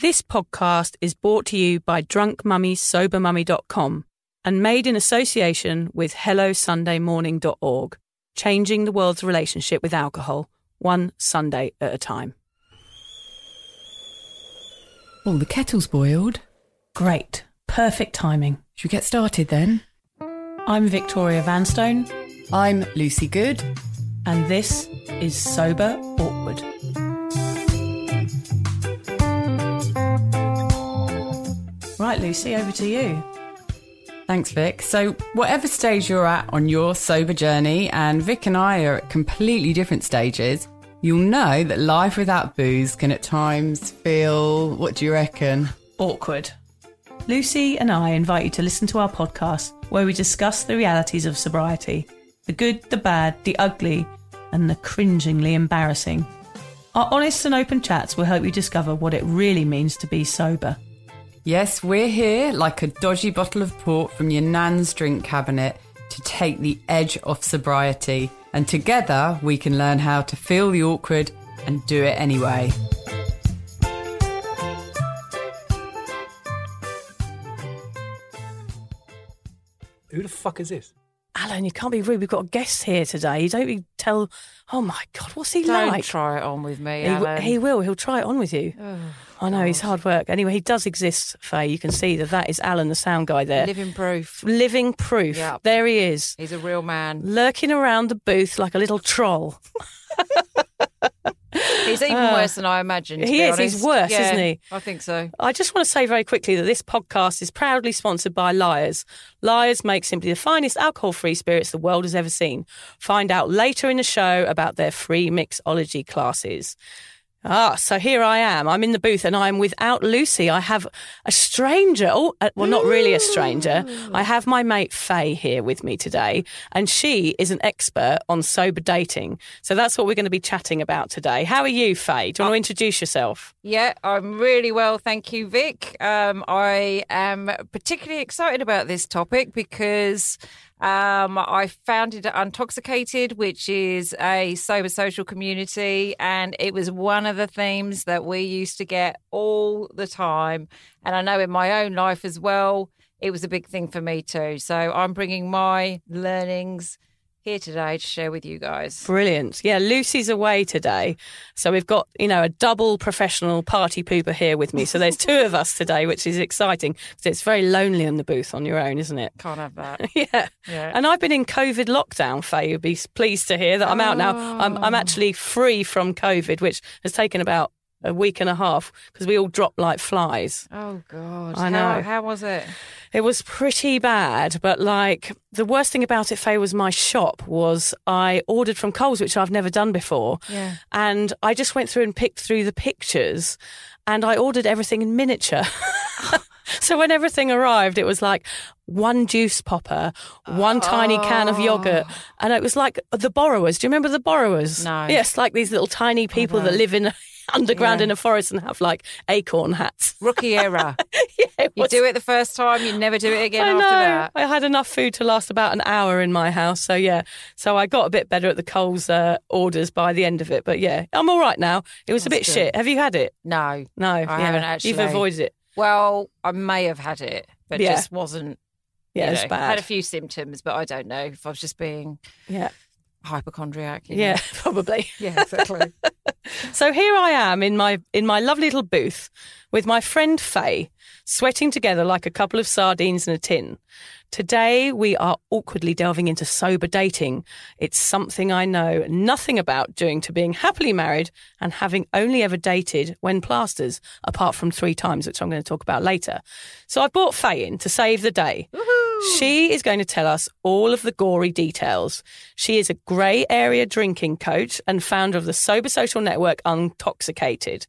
This podcast is brought to you by drunkmummysobermummy.com and made in association with HelloSundayMorning.org, changing the world's relationship with alcohol one Sunday at a time. Oh, the kettle's boiled. Great. Perfect timing. Should we get started then? I'm Victoria Vanstone, I'm Lucy Good. and this is Sober Awkward. Right, Lucy, over to you. Thanks, Vic. So, whatever stage you're at on your sober journey, and Vic and I are at completely different stages, you'll know that life without booze can at times feel, what do you reckon? Awkward. Lucy and I invite you to listen to our podcast where we discuss the realities of sobriety the good, the bad, the ugly, and the cringingly embarrassing. Our honest and open chats will help you discover what it really means to be sober. Yes, we're here like a dodgy bottle of port from your nan's drink cabinet to take the edge off sobriety. And together we can learn how to feel the awkward and do it anyway. Who the fuck is this? Alan, you can't be rude. We've got a guest here today. You don't be tell. Oh my God, what's he Don't like? try it on with me, He, w- Alan. he will. He'll try it on with you. I know he's hard work. Anyway, he does exist, Faye. You can see that that is Alan, the sound guy there. Living proof. Living proof. Yeah. There he is, He's a real man. lurking around the booth like a little troll. He's even worse than I imagined. Uh, he is. He's worse, Yeah, isn't he? I think so. I just want to say very quickly that this podcast is proudly sponsored by Lyre's. Lyre's make simply the finest alcohol free spirits the world has ever seen. Find out later in the show about their free mixology classes. Ah, so here I am. I'm in the booth and I'm without Lucy. I have a stranger. Oh, uh, well, not really a stranger. I have my mate Faye here with me today, and she is an expert on sober dating. So that's what we're going to be chatting about today. How are you, Faye? Do you want to introduce yourself? Yeah, I'm really well, thank you, Vic. Um, I am particularly excited about this topic because um, I founded Untoxicated, which is a sober social community, and it was one of the themes that we used to get all the time. And I know in my own life as well, it was a big thing for me too. So I'm bringing my learnings here today to share with you guys. Brilliant. Yeah, Lucy's away today. So we've got, you know, a double professional party pooper here with me. So there's two of us today, which is exciting because it's very lonely in the booth on your own, isn't it? Can't have that. Yeah. Yeah. And I've been in COVID lockdown, Faye. You'll be pleased to hear that I'm out now. I'm, I'm oh. actually free from COVID, which has taken about a week and a half because we all dropped like flies. Oh God! I know. how was it? It was pretty bad, but like the worst thing about it, Faye, was my shop was I ordered from Coles, which I've never done before. Yeah. And I just went through and picked through the pictures and I ordered everything in miniature. so when everything arrived, it was like one juice popper, one tiny can of yogurt. Oh. And it was like the borrowers. Do you remember the borrowers? No. Yes, like these little tiny people that live in underground Yeah. in a forest and have like acorn hats. Rookie era. yeah, You do it the first time, you never do it again I after know. that. I had enough food to last about an hour in my house. So, yeah. So I got a bit better at the Coles uh, orders by the end of it. But yeah, I'm all right now. It was a bit good. shit. Have you had it? No. No. I haven't actually. You've avoided it. Well, I may have had it, but Yeah. just wasn't. Yeah, you it's bad. Had a few symptoms, but I don't know if I was just being yeah. Hypochondriac. you know. Yeah, probably. Yeah, exactly. So here I am in my in my lovely little booth with my friend Faye, sweating together like a couple of sardines in a tin. Today we are awkwardly delving into sober dating. It's something I know nothing about doing to being happily married and having only ever dated when plasters, apart from three times, which I'm going to talk about later. So I brought Faye in to save the day. She is going to tell us all of the gory details. She is a grey area drinking coach and founder of the sober social network Untoxicated.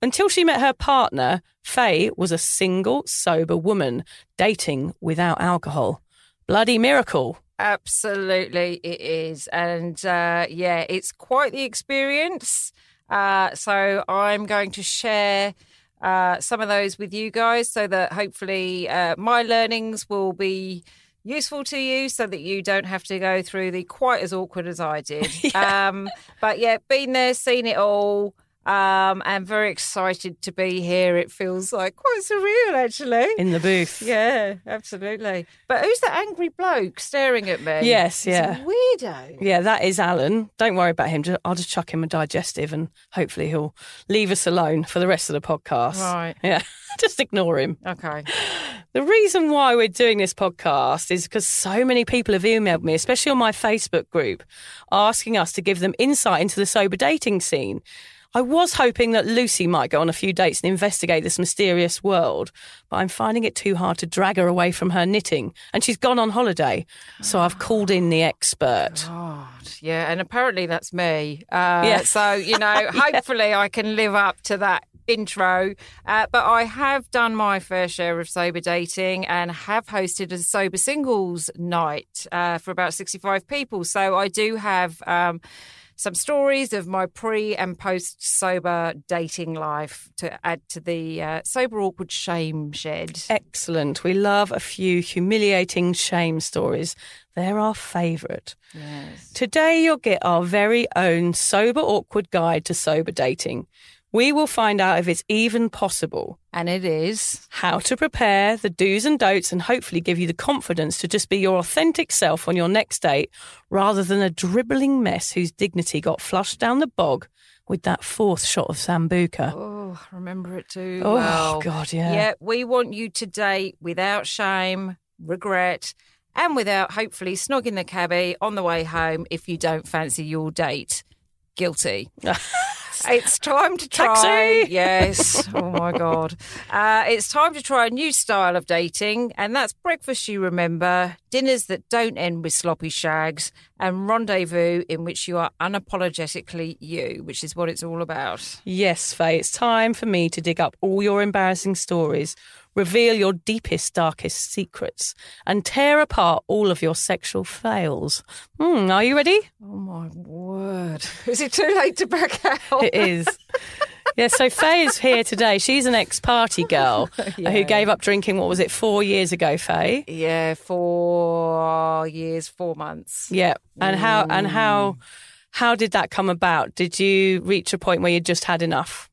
Until she met her partner, Faye was a single, sober woman dating without alcohol. Bloody miracle. Absolutely, it is. And uh, yeah, it's quite the experience. Uh, so I'm going to share uh, some of those with you guys so that hopefully uh, my learnings will be useful to you so that you don't have to go through the quite as awkward as I did. um, but yeah, been there, seen it all. Um, and very excited to be here. It feels like quite surreal, actually. In the booth. Yeah, absolutely. But who's that angry bloke staring at me? Yes, yeah. weirdo. Yeah, that is Alan. Don't worry about him. I'll just chuck him a digestive and hopefully he'll leave us alone for the rest of the podcast. Right. Yeah, just ignore him. Okay. The reason why we're doing this podcast is because so many people have emailed me, especially on my Facebook group, asking us to give them insight into the sober dating scene. I was hoping that Lucy might go on a few dates and investigate this mysterious world, but I'm finding it too hard to drag her away from her knitting, and she's gone on holiday. So I've called in the expert. God, yeah, and apparently that's me. Uh, Yeah. So you know, hopefully I can live up to that intro. Uh, but I have done my fair share of sober dating and have hosted a sober singles night uh, for about sixty-five people. So I do have. Um, some stories of my pre and post sober dating life to add to the uh, sober awkward shame shed. Excellent. We love a few humiliating shame stories. They're our favourite. Yes. Today, you'll get our very own sober awkward guide to sober dating. We will find out if it's even possible, And it is. how to prepare, the do's and don'ts, and hopefully give you the confidence to just be your authentic self on your next date rather than a dribbling mess whose dignity got flushed down the bog with that fourth shot of Sambuca. Oh, I remember it too. Oh, well. God, yeah. Yeah, we want you to date without shame, regret, and without hopefully snogging the cabbie on the way home if you don't fancy your date. Guilty. It's time to try. Taxi! Yes. Oh my God. Uh, it's time to try a new style of dating, and that's breakfast you remember, dinners that don't end with sloppy shags, and rendezvous in which you are unapologetically you, which is what it's all about. Yes, Faye, it's time for me to dig up all your embarrassing stories, reveal your deepest, darkest secrets, and tear apart all of your sexual fails. Hmm, are you ready? Oh my word. Is it too late to back out? It is. yeah, so Faye is here today. She's an ex party girl who gave up drinking, what was it, four years ago, Faye? Yeah, four years, four months. Yeah. And how and how how did that come about? Did you reach a point where you just had enough?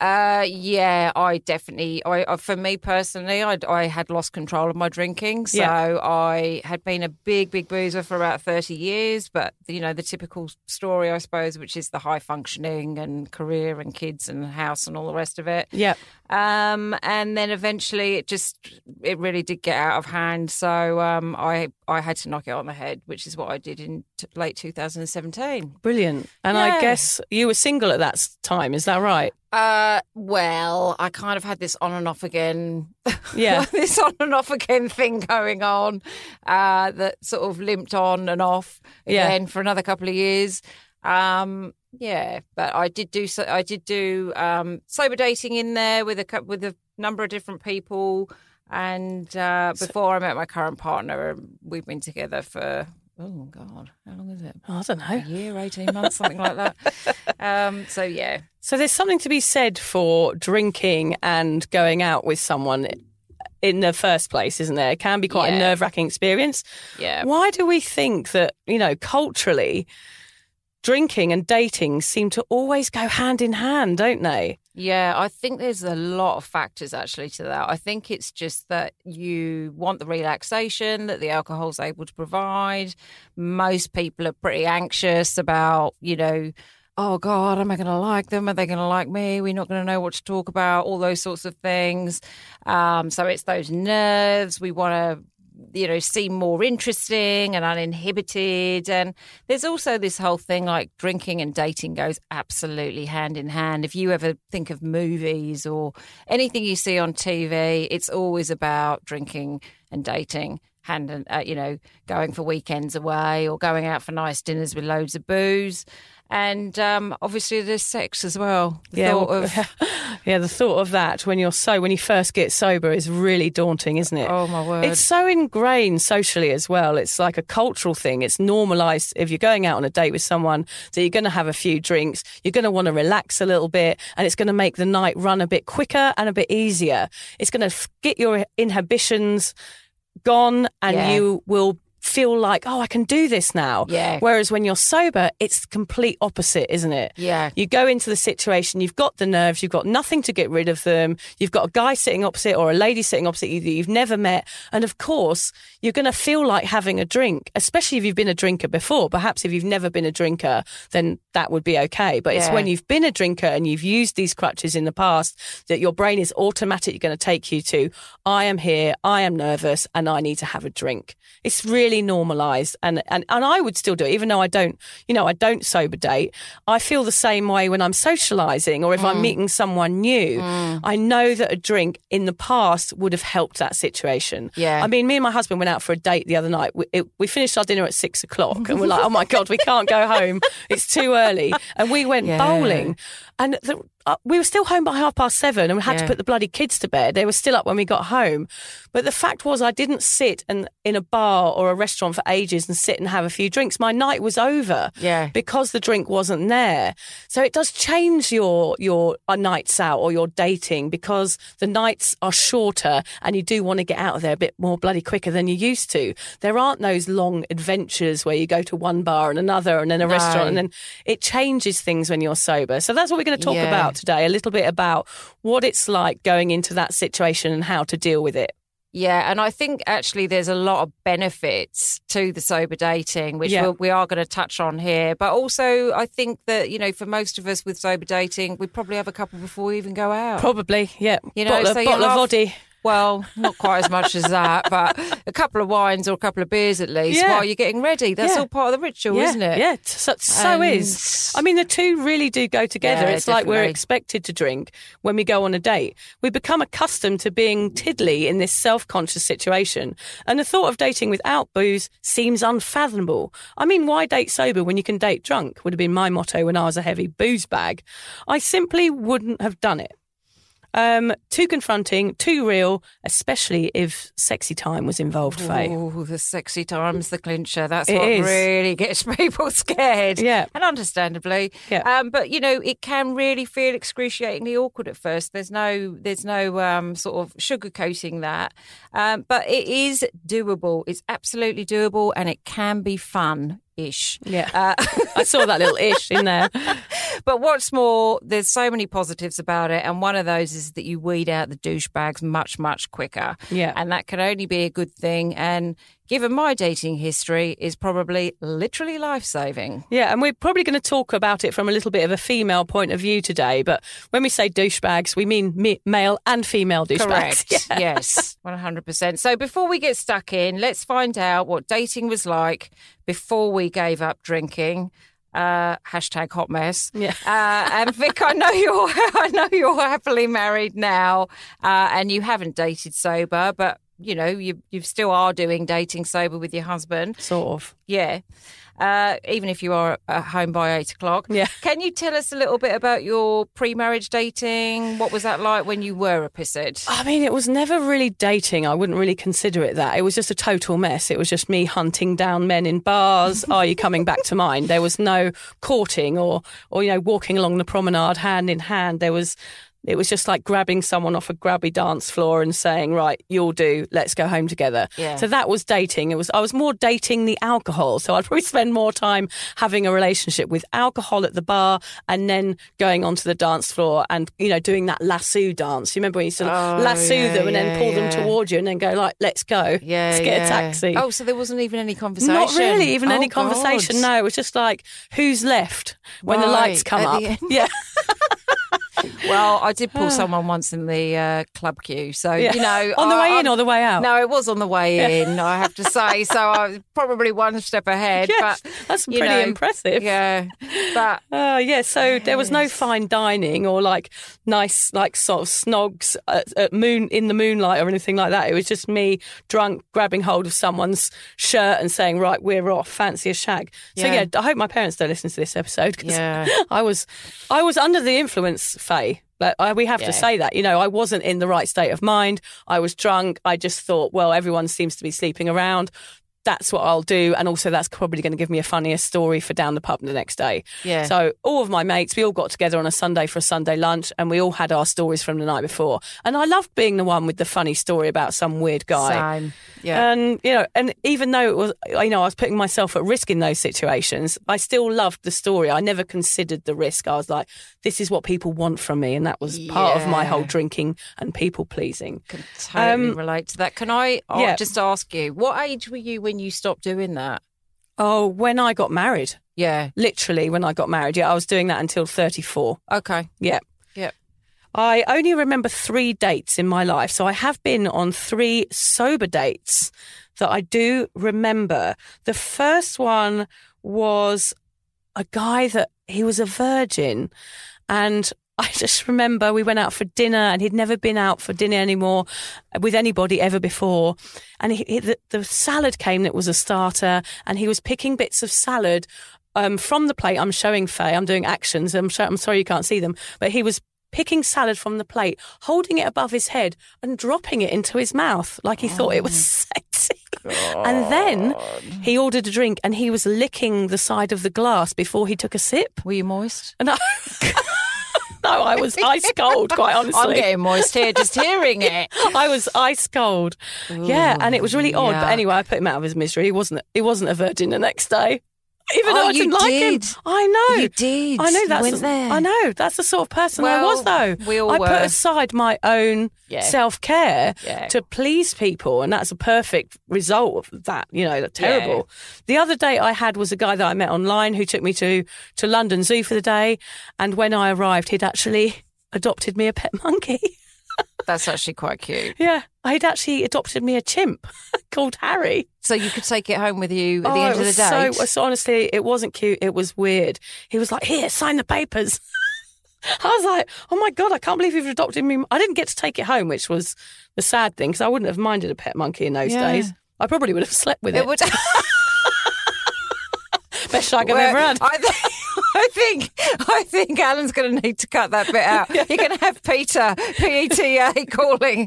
Uh, yeah, I definitely. I uh, for me personally, I I had lost control of my drinking, so Yeah. I had been a big, big boozer for about thirty years. But you know, the typical story, I suppose, which is the high functioning and career and kids and house and all the rest of it. Yeah. Um, and then eventually, it just it really did get out of hand. So um, I I had to knock it on the head, which is what I did in t- late 2017. Brilliant. And I guess you were single at that time, is that right? Uh, well, I kind of had this on and off again. Yeah. this on and off again thing going on uh, that sort of limped on and off Yeah. again for another couple of years. Um, yeah, but I did do so. I did do um, sober dating in there with a with a number of different people. And uh, before I met my current partner, um, we've been together for oh god, how long is it? I don't A know. year, eighteen months, something like that. Um, so yeah, So there's something to be said for drinking and going out with someone in the first place, isn't there? It can be quite a nerve wracking experience. yeah. Why do we think that, you know, culturally, drinking and dating seem to always go hand in hand, don't they? Yeah, I think there's a lot of factors actually to that. I think it's just that you want the relaxation that the alcohol's able to provide. Most people are pretty anxious about, you know, oh God, am I going to like them? Are they going to like me? We're not going to know what to talk about, all those sorts of things. Um, so it's those nerves. We want to you know seem more interesting and uninhibited. And there's also this whole thing like drinking and dating goes absolutely hand in hand. If you ever think of movies or anything you see on TV it's always about drinking and dating hand and uh, you know going for weekends away or going out for nice dinners with loads of booze and um, obviously there's sex as well the Yeah, well, of yeah, the thought of that when you're so when you first get sober is really daunting, isn't it? oh my word It's so ingrained socially as well. It's like a cultural thing. It's normalized if you're going out on a date with someone that you're going to have a few drinks, you're going to want to relax a little bit, and it's going to make the night run a bit quicker and a bit easier. It's going to get your inhibitions gone, and Yeah. you will feel like, oh, I can do this now. Yeah. Whereas when you're sober, it's the complete opposite, isn't it? Yeah. You go into the situation, you've got the nerves, you've got nothing to get rid of them, you've got a guy sitting opposite or a lady sitting opposite you that you've never met. And of course, you're going to feel like having a drink, especially if you've been a drinker before. Perhaps if you've never been a drinker, then that would be okay. But it's when you've been a drinker and you've used these crutches in the past that your brain is automatically going to take you to, I am here, I am nervous, and I need to have a drink. It's really normalized. And, and, and I would still do it, even though I don't, you know, I don't sober date. I feel the same way when I'm socializing or if Mm. I'm meeting someone new. I know that a drink in the past would have helped that situation. Yeah. I mean, me and my husband went out for a date the other night. We, it, we finished our dinner at six o'clock and we're like, oh my God, we can't go home. It's too early. And we went Yeah. bowling. And the, uh, we were still home by half past seven and we had to put the bloody kids to bed. They were still up when we got home. But the fact was, I didn't sit and, in a bar or a restaurant for ages and sit and have a few drinks. My night was over Yeah. because the drink wasn't there. So it does change your your uh, nights out or your dating because the nights are shorter and you do want to get out of there a bit more bloody quicker than you used to. There aren't those long adventures where you go to one bar and another and then a No. restaurant and then it changes things when you're sober. So that's what we're going to talk Yeah. about Mm. today, a little bit about what it's like going into that situation and how to deal with it. Yeah, and I think actually there's a lot of benefits to the sober dating, which Yeah. we'll, we are going to touch on here. But also, I think that you know, for most of us with sober dating, we probably have a couple before we even go out. Probably, yeah. You know, bottle, so bottle of vodka. Well, not quite as much as that, but a couple of wines or a couple of beers at least Yeah. while you're getting ready. That's Yeah. all part of the ritual, yeah, isn't it? Yeah, so, so is. I mean, the two really do go together. It's like we're expected to drink when we go on a date. We become accustomed to being tiddly in this self conscious situation. And the thought of dating without booze seems unfathomable. I mean, why date sober when you can date drunk? Would have been my motto when I was a heavy booze bag. I simply wouldn't have done it. Um, too confronting, too real, especially if sexy time was involved, Faye. Oh, the sexy times, the clincher. That's It what is. really gets people scared. Yeah. And understandably. Yeah. Um, but you know, it can really feel excruciatingly awkward at first. There's no there's no um, sort of sugarcoating that. Um, but it is doable. It's absolutely doable and it can be fun. Ish. Yeah. Uh, I saw that little ish in there. but what's more, there's so many positives about it, and one of those is that you weed out the douchebags much, much quicker. Yeah. and that can only be a good thing. And given my dating history, is probably literally life saving. Yeah, and we're probably going to talk about it from a little bit of a female point of view today. But when we say douchebags, we mean me- male and female douchebags. Correct. Yeah. Yes, one hundred percent. So before we get stuck in, let's find out what dating was like before we gave up drinking. Uh, hashtag hot mess. Yeah. Uh, and Vic, I know you're I know you're happily married now, uh, and you haven't dated sober, but you know you you still are doing dating sober with your husband. Sort of. Yeah. Uh, even if you are at home by eight o'clock. Yeah. Can you tell us a little bit about your pre marriage dating? What was that like when you were a pissed? I mean, it was never really dating. I wouldn't really consider it that. It was just a total mess. It was just me hunting down men in bars. Are you coming back to mine? There was no courting or, or you know, walking along the promenade hand in hand. There was. It was just like grabbing someone off a grabby dance floor and saying, "Right, you'll do. Let's go home together." Yeah. So that was dating. It was. I was more dating the alcohol. So I'd probably spend more time having a relationship with alcohol at the bar and then going onto the dance floor and you know doing that lasso dance. You remember when you sort of Oh, lasso yeah, them and then yeah, pull them yeah. towards you and then go like, "Let's go. Yeah, Let's get a taxi." Oh, so there wasn't even any conversation. Not really, even Oh, any conversation. No, it was just like, who's left when the lights come up? Yeah, Well, I did pull someone once in the uh, club queue, so Yeah. you know, on the I- way in I'm- or the way out. No, it was on the way in. I have to say, so I was probably one step ahead. Yes, but that's pretty know, impressive. Yeah, but Oh yeah, so there was no fine dining or like nice like sort of snogs at, at moon in the moonlight or anything like that. It was just me drunk, grabbing hold of someone's shirt and saying, "Right, we're off. Fancy a shag." So Yeah. yeah, I hope my parents don't listen to this episode because Yeah. I was, I was under the influence, Faye. But I, we have Yeah. to say that, you know, I wasn't in the right state of mind. I was drunk. I just thought, well, everyone seems to be sleeping around. That's what I'll do. And also, that's probably going to give me a funnier story for down the pub the next day. Yeah. So, all of my mates, we all got together on a Sunday for a Sunday lunch and we all had our stories from the night before. And I loved being the one with the funny story about some weird guy. Same. Yeah. And you know, and even though it was, you know, I was putting myself at risk in those situations, I still loved the story. I never considered the risk. I was like, this is what people want from me, and that was part of my whole drinking and people pleasing. can totally Um, relate to that. Can I I'll yeah. just ask you, what age were you when you stopped doing that? Oh, when I got married, Yeah. literally when I got married, yeah, I was doing that until thirty-four. Okay. Yeah. Yep. I only remember three dates in my life. So I have been on three sober dates that I do remember. The first one was a guy that he was a virgin. And I just remember we went out for dinner and he'd never been out for dinner anymore with anybody ever before. And he, he- the, the salad came that was a starter and he was picking bits of salad um, from the plate. I'm showing Faye, I'm doing actions. I'm, show, I'm sorry you can't see them, but he was picking salad from the plate, holding it above his head and dropping it into his mouth like he thought it was sexy. And then he ordered a drink and he was licking the side of the glass before he took a sip. Were you moist? And I, no, I was ice cold, quite honestly. I'm getting moist here just hearing it. I was ice cold. yeah, and it was really odd. But anyway, I put him out of his misery. He wasn't. He wasn't a virgin the next day. Even Oh, though I you didn't like him. I know You did. I know that's the, there. I know that's the sort of person I was. Though we all I were. put aside my own Yeah. self care Yeah. to please people, and that's a perfect result of that. You know, terrible. The other date I had was a guy that I met online who took me to to London Zoo for the day, and when I arrived, he'd actually adopted me a pet monkey. That's actually quite cute. Yeah, I'd actually adopted me a chimp called Harry. So you could take it home with you at the Oh, end it of the day. So, uh, so honestly, it wasn't cute. It was weird. He was like, "Here, sign the papers." I was like, "Oh my god, I can't believe you've adopted me." I didn't get to take it home, which was the sad thing because I wouldn't have minded a pet monkey in those Yeah. days. I probably would have slept with it. it would. Best shag I've ever had. I, think I think Alan's going to need to cut that bit out. You're going to have Peter P E T A calling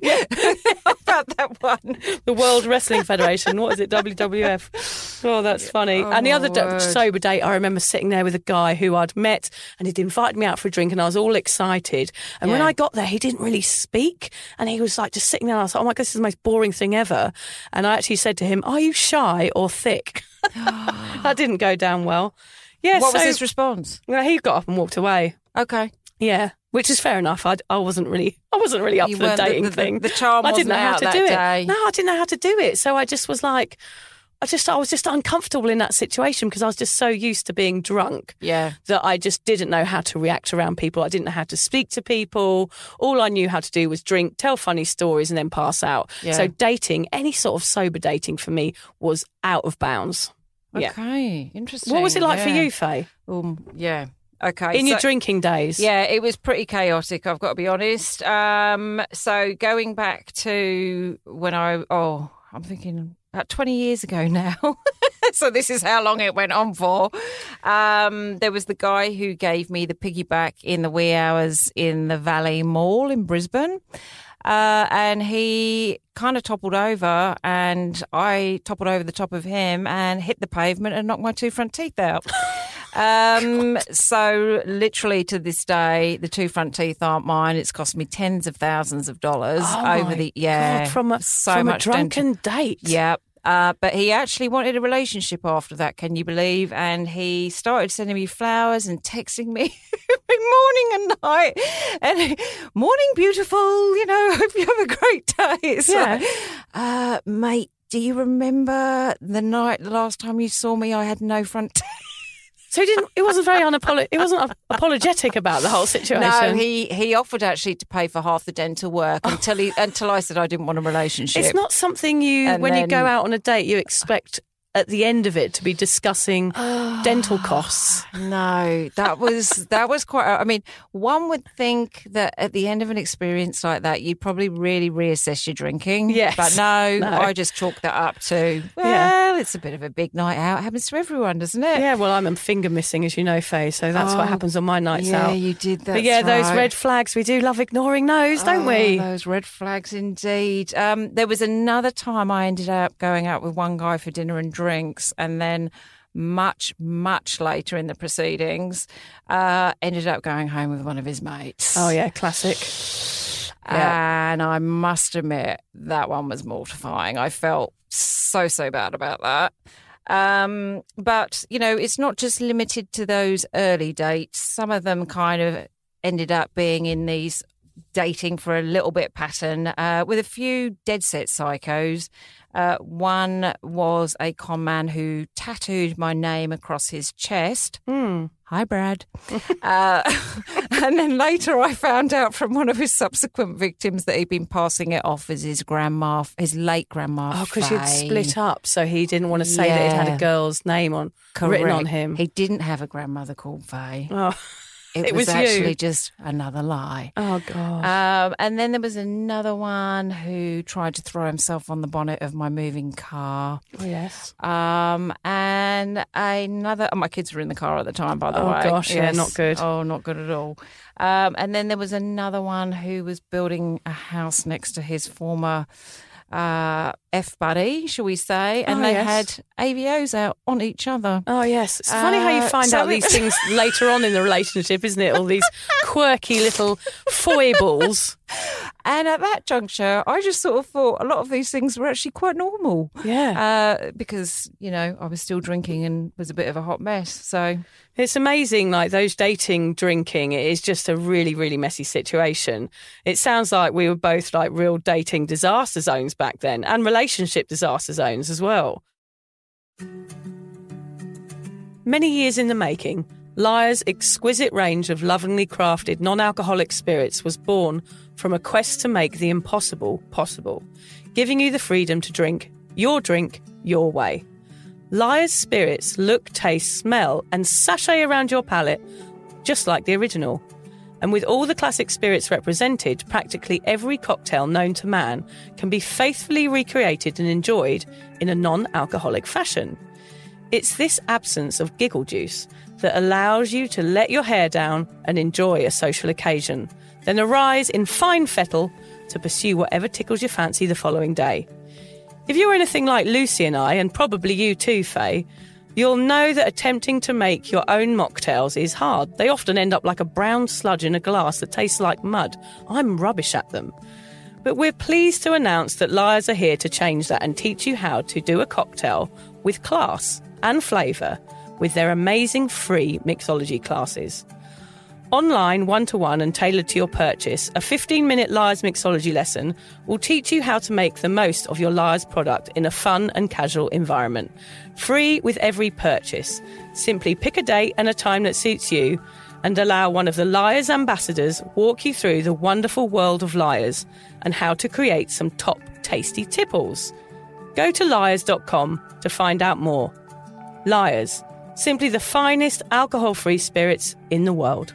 about that one. the World Wrestling Federation. What is it? WWF. Oh, that's funny. Oh, and the other d- sober date, I remember sitting there with a guy who I'd met and he'd invited me out for a drink and I was all excited. And when I got there, he didn't really speak and he was like just sitting there. And I was like, oh my God, this is the most boring thing ever. And I actually said to him, are you shy or thick? that didn't go down well. Yeah, What so was his response? well, he got up and walked away. Okay. Yeah, which is fair enough. I, I wasn't really, I wasn't really up You for the dating the- the- thing. the charm I didn't know how to do day. it. No, I didn't know how to do it. So I just was like, I just, I was just uncomfortable in that situation because I was just so used to being drunk Yeah. that I just didn't know how to react around people. I didn't know how to speak to people. All I knew how to do was drink, tell funny stories, and then pass out. Yeah. So dating, any sort of sober dating for me was out of bounds. Yeah. Okay. Interesting. What was it like for you, Faye, Um, yeah. Okay. in your drinking days? Yeah, it was pretty chaotic. I've got to be honest. Um, so going back to when I oh, I'm thinking about 20 years ago now. so this is how long it went on for. Um, there was the guy who gave me the piggyback in the wee hours in the Valley Mall in Brisbane. Uh, and he kind of toppled over, and I toppled over the top of him and hit the pavement and knocked my two front teeth out. Um, so literally to this day, the two front teeth aren't mine. It's cost me tens of thousands of dollars Oh over the yeah God, from a so from much a dental- drunken date. yeah. Uh, but he actually wanted a relationship after that, can you believe? And he started sending me flowers and texting me morning and night. And morning, beautiful, you know, hope you have a great day. It's Yeah. like, uh, mate, do you remember the night the last time you saw me? I had no front teeth. So he didn't. It wasn't very unapolo- It wasn't apologetic about the whole situation. No, he he offered actually to pay for half the dental work until he until I said I didn't want a relationship. It's not something you, And when you go out on a date, you expect at the end of it to be discussing dental costs. No, that was that was quite. I mean, one would think that at the end of an experience like that, you'd probably really reassess your drinking. Yes. but no, No. I just chalk that up to. Well, Yeah. It's a bit of a big night out. It happens to everyone, doesn't it? Yeah, well, I'm a finger missing, as you know, Faye. So that's Oh, what happens on my nights yeah, out. Yeah, you did that. but yeah, those red flags, we do love ignoring those, don't Oh, we? Those red flags, indeed. Um, there was another time I ended up going out with one guy for dinner and drinks, and then much, much later in the proceedings, uh, ended up going home with one of his mates. Oh yeah, classic. Yeah. And I must admit, that one was mortifying. I felt so, so bad about that. Um, but, you know, it's not just limited to those early dates. Some of them kind of ended up being in these dating for a little bit pattern uh, with a few dead set psychos. Uh, one was a con man who tattooed my name across his chest. Hmm. Hi, Brad. uh, and then later I found out from one of his subsequent victims that he'd been passing it off as his grandma, his late grandma. Oh, because you'd split up, so he didn't want to say that it had a girl's name on written on him. He didn't have a grandmother called Faye. oh, It, it was, was you. actually just another lie. oh God. Um, and then there was another one who tried to throw himself on the bonnet of my moving car. oh yes. Um, and another, oh, my kids were in the car at the time, by the Oh, way. Oh gosh, yeah, not good. Oh, not good at all. Um, and then there was another one who was building a house next to his former uh, F buddy, shall we say, and Oh, they yes. had AVOs out on each other. Oh yes, it's funny how you Uh, find so out these things later on in the relationship, isn't it? All these quirky little foibles. And at that juncture, I just sort of thought a lot of these things were actually quite normal. Yeah, Uh, because, you know, I was still drinking and was a bit of a hot mess. So, it's amazing. Like those dating, drinking, it is just a really, really messy situation. It sounds like we were both like real dating disaster zones back then, and relationship disaster zones as well. Many years in the making, Lyre's exquisite range of lovingly crafted non alcoholic spirits was born from a quest to make the impossible possible, giving you the freedom to drink your drink your way. Lyre's spirits look, taste, smell, and sachet around your palate just like the original. And with all the classic spirits represented, practically every cocktail known to man can be faithfully recreated and enjoyed in a non alcoholic fashion. It's this absence of giggle juice that allows you to let your hair down and enjoy a social occasion, then arise in fine fettle to pursue whatever tickles your fancy the following day. If you're anything like Lucy and I, and probably you too, Faye, you'll know that attempting to make your own mocktails is hard. They often end up like a brown sludge in a glass that tastes like mud. I'm rubbish at them. But we're pleased to announce that Lyre's are here to change that and teach you how to do a cocktail with class and flavour with their amazing free mixology classes. Online, one to one, and tailored to your purchase, a 15 minute Lyre's mixology lesson will teach you how to make the most of your Lyre's product in a fun and casual environment. Free with every purchase. Simply pick a date and a time that suits you and allow one of the Lyre's ambassadors walk you through the wonderful world of Lyre's and how to create some top tasty tipples. Go to lyres.com to find out more. Lyre's, simply the finest alcohol free spirits in the world.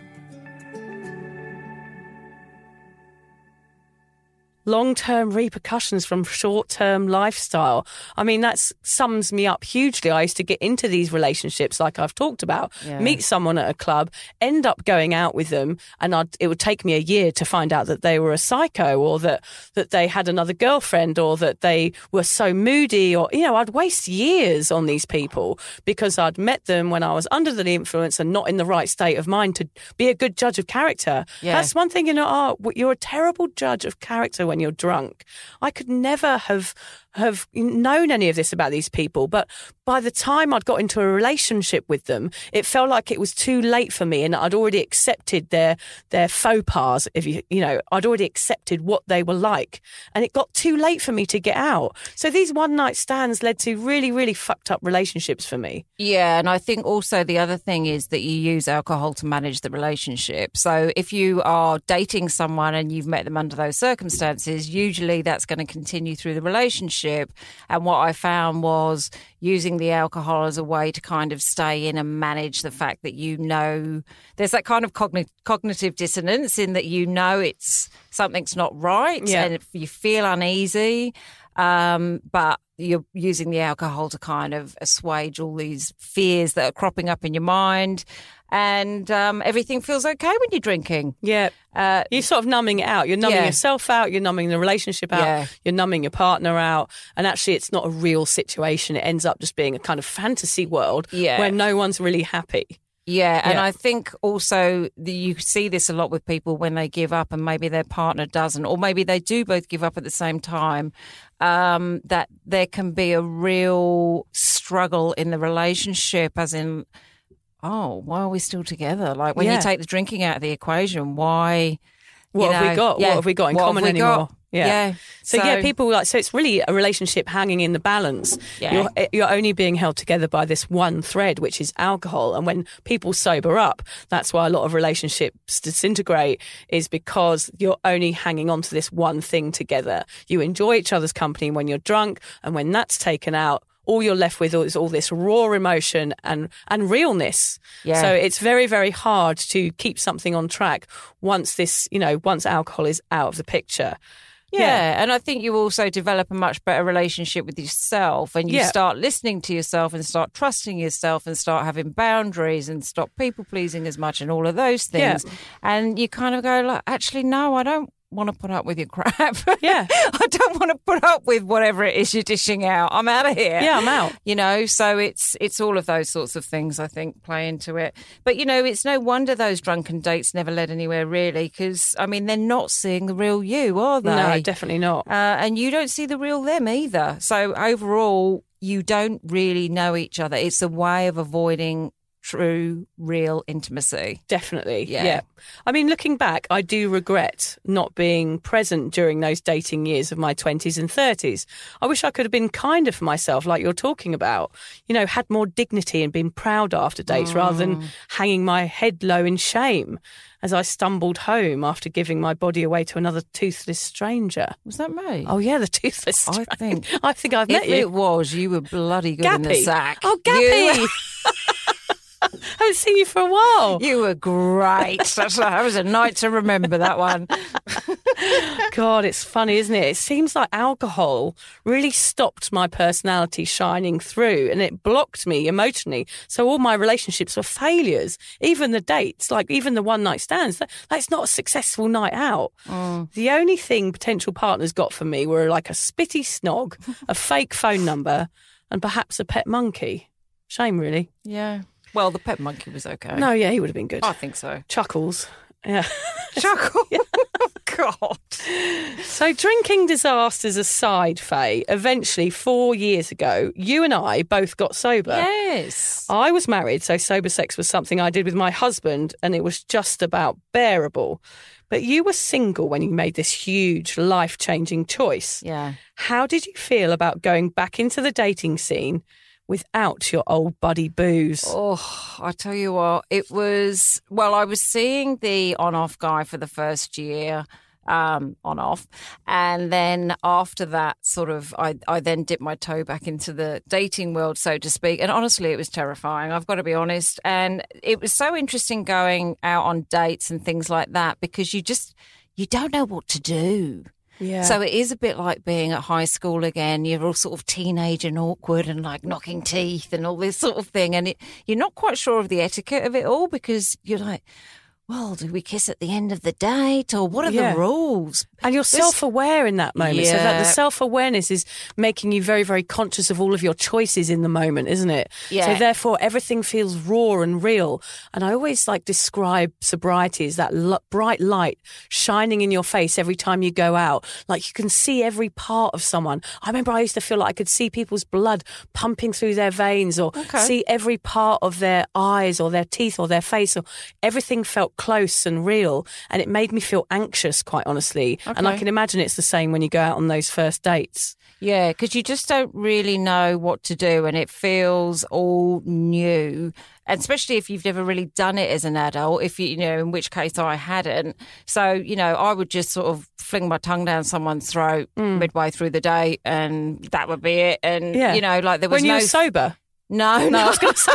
Long term repercussions from short term lifestyle. I mean, that sums me up hugely. I used to get into these relationships, like I've talked about, Yeah. meet someone at a club, end up going out with them, and I'd, it would take me a year to find out that they were a psycho or that, that they had another girlfriend or that they were so moody or, you know, I'd waste years on these people because I'd met them when I was under the influence and not in the right state of mind to be a good judge of character. Yeah. That's one thing in art. Oh, you're a terrible judge of character when you're drunk. I could never have have known any of this about these people, but by the time I'd got into a relationship with them, it felt like it was too late for me, and I'd already accepted their their faux pas. If you you know, I'd already accepted what they were like, and it got too late for me to get out. So these one night stands led to really really fucked up relationships for me. Yeah, and I think also the other thing is that you use alcohol to manage the relationship. So if you are dating someone and you've met them under those circumstances, usually that's going to continue through the relationship. And what I found was using the alcohol as a way to kind of stay in and manage the fact that you know there's that kind of cogni- cognitive dissonance in that you know it's something's not right Yeah. and you feel uneasy. Um, but you're using the alcohol to kind of assuage all these fears that are cropping up in your mind and um, everything feels okay when you're drinking Yeah. uh, You're sort of numbing it out. You're numbing Yeah. yourself out. You're numbing the relationship out. Yeah. You're numbing your partner out. And actually, it's not a real situation. It ends up just being a kind of fantasy world Yeah. where no one's really happy. Yeah, and Yeah. I think also the, you see this a lot with people when they give up and maybe their partner doesn't, or maybe they do both give up at the same time. Um, that there can be a real struggle in the relationship, as in, oh, why are we still together? Like when Yeah. you take the drinking out of the equation, why? What you have we got? yeah, What have we got in common anymore? got? Yeah. Yeah. So, yeah, people like so it's really a relationship hanging in the balance. Yeah. You're eh, you're only being held together by this one thread, which is alcohol. And when people sober up, that's why a lot of relationships disintegrate, is because you're only hanging on to this one thing together. You enjoy each other's company when you're drunk, and when that's taken out. All you're left with is all this raw emotion and, and realness. Yeah. So it's very, very hard to keep something on track once this, you know, once alcohol is out of the picture. Yeah. and I think you also develop a much better relationship with yourself and you Yeah. start listening to yourself and start trusting yourself and start having boundaries and stop people pleasing as much and all of those things. Yeah. And you kind of go like, actually, no, I don't want to put up with your crap. Yeah. I don't want to put up with whatever it is you're dishing out. I'm out of here. Yeah, I'm out. You know, so it's it's all of those sorts of things I think play into it. But you know, it's no wonder those drunken dates never led anywhere really because I mean they're not seeing the real you, are they? No, definitely not. uh, and you don't see the real them either. So overall, you don't really know each other. It's a way of avoiding true, real intimacy. Definitely. Yeah. Yeah. I mean, looking back, I do regret not being present during those dating years of my 20s and 30s. I wish I could have been kinder for myself, like you're talking about. You know, had more dignity and been proud after dates rather than mm. hanging my head low in shame as I stumbled home after giving my body away to another toothless stranger. Was that me? Oh, yeah, the toothless Stranger. I think- I think I've met if you. it was, you were bloody good in the sack. Oh, You- Gappy. I haven't seen you for a while. You were great. That was a night to remember that one. God, it's funny, isn't it? It seems like alcohol really stopped my personality shining through and it blocked me emotionally. So all my relationships were failures. Even the dates, like even the one night stands, that, that's not a successful night out. Mm. The only thing potential partners got from me were like a spitty snog, a fake phone number, and perhaps a pet monkey. Shame, really. Yeah. Well, the pet monkey was okay. No, yeah, he would have been good. I think so. Chuckles. Yeah. Chuckle. Oh god. So, drinking disasters aside, Faye, eventually four years ago, you and I both got sober. Yes. I was married, so sober sex was something I did with my husband, and it was just about bearable. But you were single when you made this huge life changing choice. Yeah. How did you feel about going back into the dating scene without your old buddy booze? Oh, I tell you what, it was. Well, I was seeing the on-off guy for the first year, um, on off, and then after that, sort of, I I then dipped my toe back into the dating world, so to speak. And honestly, it was terrifying. I've got to be honest. And it was so interesting going out on dates and things like that because you just you don't know what to do. Yeah. So it is a bit like being at high school again. You're all sort of teenage and awkward and like knocking teeth and all this sort of thing. And it, you're not quite sure of the etiquette of it all because you're like, well, do we kiss at the end of the date or what are Yeah. the rules? And you're self aware in that moment. So that the self awareness is making you very, very conscious of all of your choices in the moment, isn't it? Yeah. So therefore everything feels raw and real. And I always like describe sobriety as that l- bright light shining in your face every time you go out. Like you can see every part of someone. I remember I used to feel like I could see people's blood pumping through their veins or Okay. see every part of their eyes or their teeth or their face or everything felt close and real and it made me feel anxious quite honestly and i can imagine it's the same when you go out on those first dates Yeah, because you just don't really know what to do and it feels all new. and especially if you've never really done it as an adult, if you, you know, in which case I hadn't. So, you know, I would just sort of fling my tongue down someone's throat midway through the day and that would be it. And, Mm. Yeah. you know, like there was when you no. were sober. No, No, I was going to say.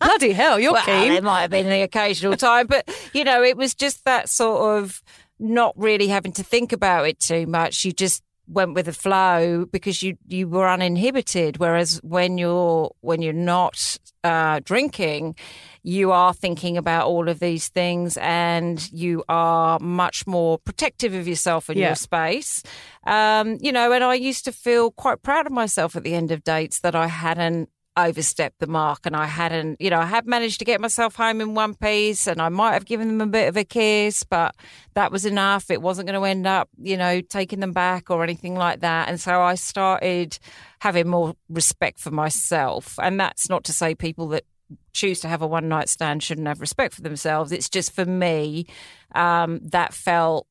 Bloody hell, you're well, keen. there might have been the occasional time, but you know, it was just that sort of not really having to think about it too much. You just went with the flow because you you were uninhibited. Whereas when you're when you're not uh, drinking, you are thinking about all of these things, and you are much more protective of yourself and Yeah. your space. Um, you know, and I used to feel quite proud of myself at the end of dates that I hadn't overstepped the mark and I hadn't, you know, I had managed to get myself home in one piece and I might have given them a bit of a kiss, but that was enough. It wasn't going to end up, you know, taking them back or anything like that. And so I started having more respect for myself. And that's not to say people that choose to have a one night stand shouldn't have respect for themselves. It's just for me, um, that felt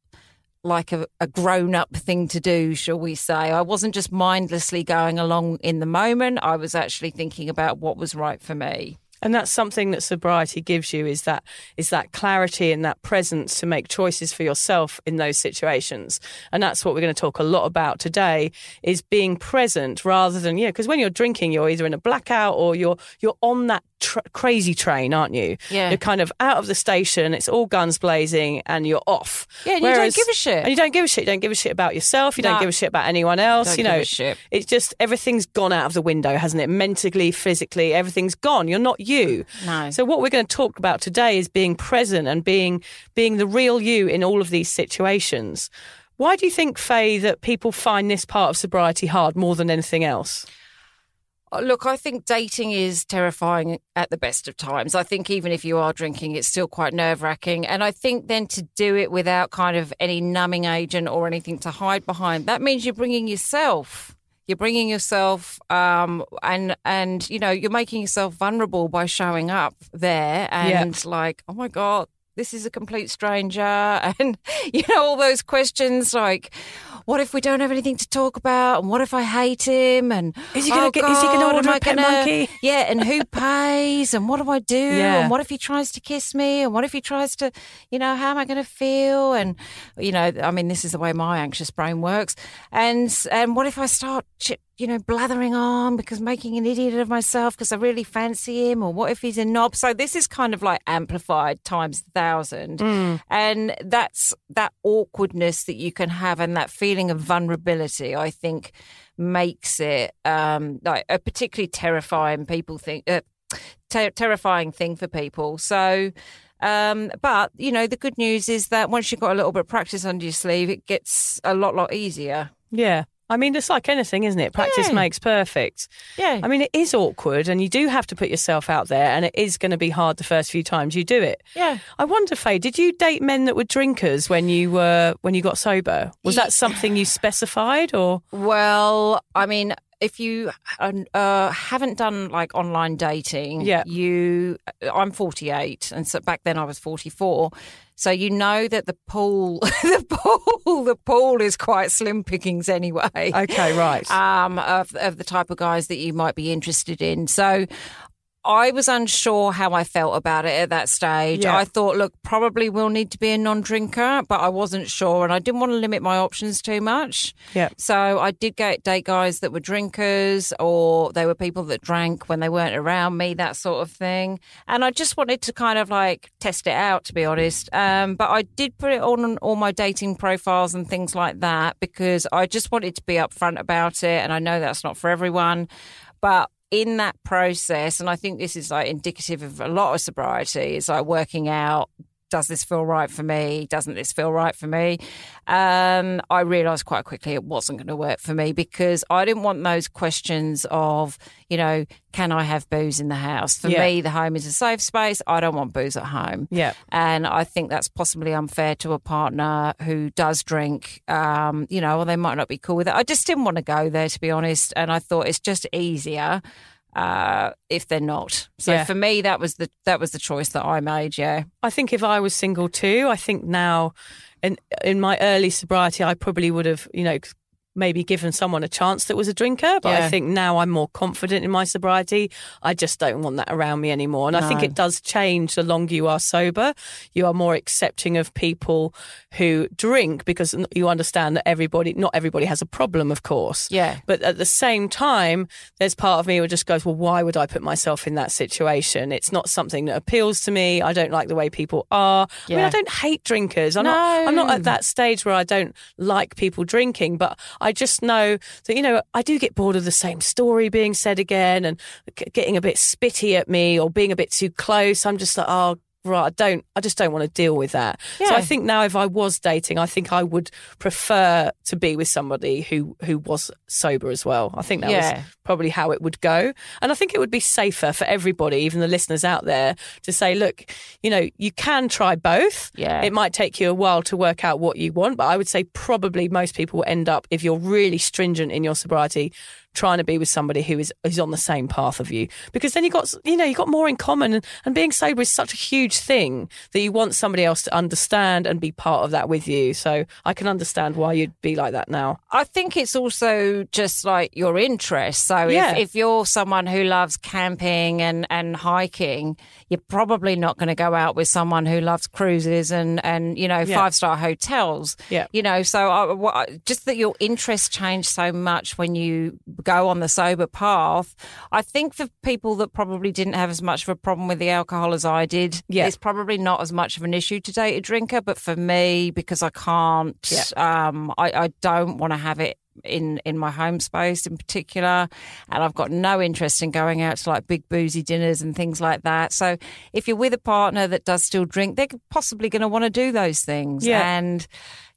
like a, a grown up thing to do, shall we say. I wasn't just mindlessly going along in the moment, I was actually thinking about what was right for me. And that's something that sobriety gives you is that is that clarity and that presence to make choices for yourself in those situations. And that's what we're going to talk a lot about today is being present rather than yeah because when you're drinking you're either in a blackout or you're you're on that tr- crazy train aren't you? Yeah. You're kind of out of the station, it's all guns blazing and you're off. Yeah, and you don't give a shit. And you don't give a shit. You don't give a shit about yourself. You No. don't give a shit about anyone else. Don't you give know, a shit. it's just everything's gone out of the window, hasn't it? Mentally, physically, everything's gone. You're not you. No. So what we're going to talk about today is being present and being being the real you in all of these situations. Why do you think, Faye, that people find this part of sobriety hard more than anything else? Uh, Look, I think dating is terrifying at the best of times. I think even if you are drinking, it's still quite nerve wracking. And I think then to do it without kind of any numbing agent or anything to hide behind, that means you're bringing yourself. You're bringing yourself, um, and and you know you're making yourself vulnerable by showing up there, and like, oh my god, this is a complete stranger, and you know all those questions like, what if we don't have anything to talk about, and what if I hate him, and Is he gonna oh get- is he gonna God, order a pet gonna- monkey? yeah, and who pays, and what do I do, Yeah. and what if he tries to kiss me, and what if he tries to, you know, how am I going to feel, and you know, I mean, this is the way my anxious brain works, and and what if I start, ch- you know, blathering on because making an idiot of myself because I really fancy him, or what if he's a knob? So this is kind of like amplified times a thousand, and that's that awkwardness that you can have, and that feeling of vulnerability. I think makes it um, like a particularly terrifying people think uh, ter- terrifying thing for people. So. Um, but you know, the good news is that once you've got a little bit of practice under your sleeve, it gets a lot, lot easier. Yeah. I mean, it's like anything, isn't it? Practice Yeah. makes perfect. Yeah. I mean, it is awkward and you do have to put yourself out there and it is going to be hard the first few times you do it. Yeah. I wonder, Faye, did you date men that were drinkers when you were when you got sober? Was that something you specified or Well, I mean, if you uh, haven't done like online dating, Yeah. you. I'm 48, and so back then I was 44. So you know that the pool, the pool, the pool is quite slim pickings anyway. Okay, right. Um, of of the type of guys that you might be interested in. So. I was unsure how I felt about it at that stage. Yeah. I thought, look, probably will need to be a non-drinker, but I wasn't sure, and I didn't want to limit my options too much. Yeah. So I did get date guys that were drinkers or they were people that drank when they weren't around me, that sort of thing. And I just wanted to kind of like test it out, to be honest. Um, but I did put it on all my dating profiles and things like that because I just wanted to be upfront about it. And I know that's not for everyone, but in that process, and I think this is like indicative of a lot of sobriety, is like working out does this feel right for me? Doesn't this feel right for me? Um, I realised quite quickly it wasn't going to work for me because I didn't want those questions of, you know, can I have booze in the house? For Yeah. me, the home is a safe space. I don't want booze at home. Yeah. And I think that's possibly unfair to a partner who does drink, um, you know, or they might not be cool with it. I just didn't want to go there, to be honest. And I thought it's just easier uh, if they're not. So Yeah. for me, that was the that was the choice that I made. Yeah. I think if I was single too, I think now in in my early sobriety I probably would have, you know, maybe given someone a chance that was a drinker, but I think now I'm more confident in my sobriety. I just don't want that around me anymore. And I think it does change the longer you are sober. You are more accepting of people who drink because you understand that everybody, not everybody has a problem, of course. Yeah. But at the same time, there's part of me who just goes, well, why would I put myself in that situation? It's not something that appeals to me. I don't like the way people are. I mean, I don't hate drinkers. I'm not. I'm not at that stage where I don't like people drinking, but I just know that you know I do get bored of the same story being said again and getting a bit spitty at me or being a bit too close. I'm just like, oh. Right, I don't. I just don't want to deal with that. So I think now, if I was dating, I think I would prefer to be with somebody who who was sober as well. I think that Yeah. was probably how it would go, and I think it would be safer for everybody, even the listeners out there, to say, look, you know, you can try both. Yeah. It might take you a while to work out what you want, but I would say probably most people will end up, if you're really stringent in your sobriety, trying to be with somebody who is is on the same path of you because then you got you know you got more in common and, and being sober is such a huge thing that you want somebody else to understand and be part of that with you so i can understand why you'd be like that now I think it's also just like your interest. So Yeah. if, if you're someone who loves camping and, and hiking, you're probably not going to go out with someone who loves cruises and, and you know, Yeah. five star hotels. Yeah. You know, so I, just that your interests change so much when you go on the sober path. I think for people that probably didn't have as much of a problem with the alcohol as I did, Yeah. it's probably not as much of an issue to date a drinker. But for me, because I can't, Yeah. um, I, I don't want to have it in in my home space in particular and I've got no interest in going out to like big boozy dinners and things like that so if you're with a partner that does still drink they're possibly going to want to do those things Yeah. and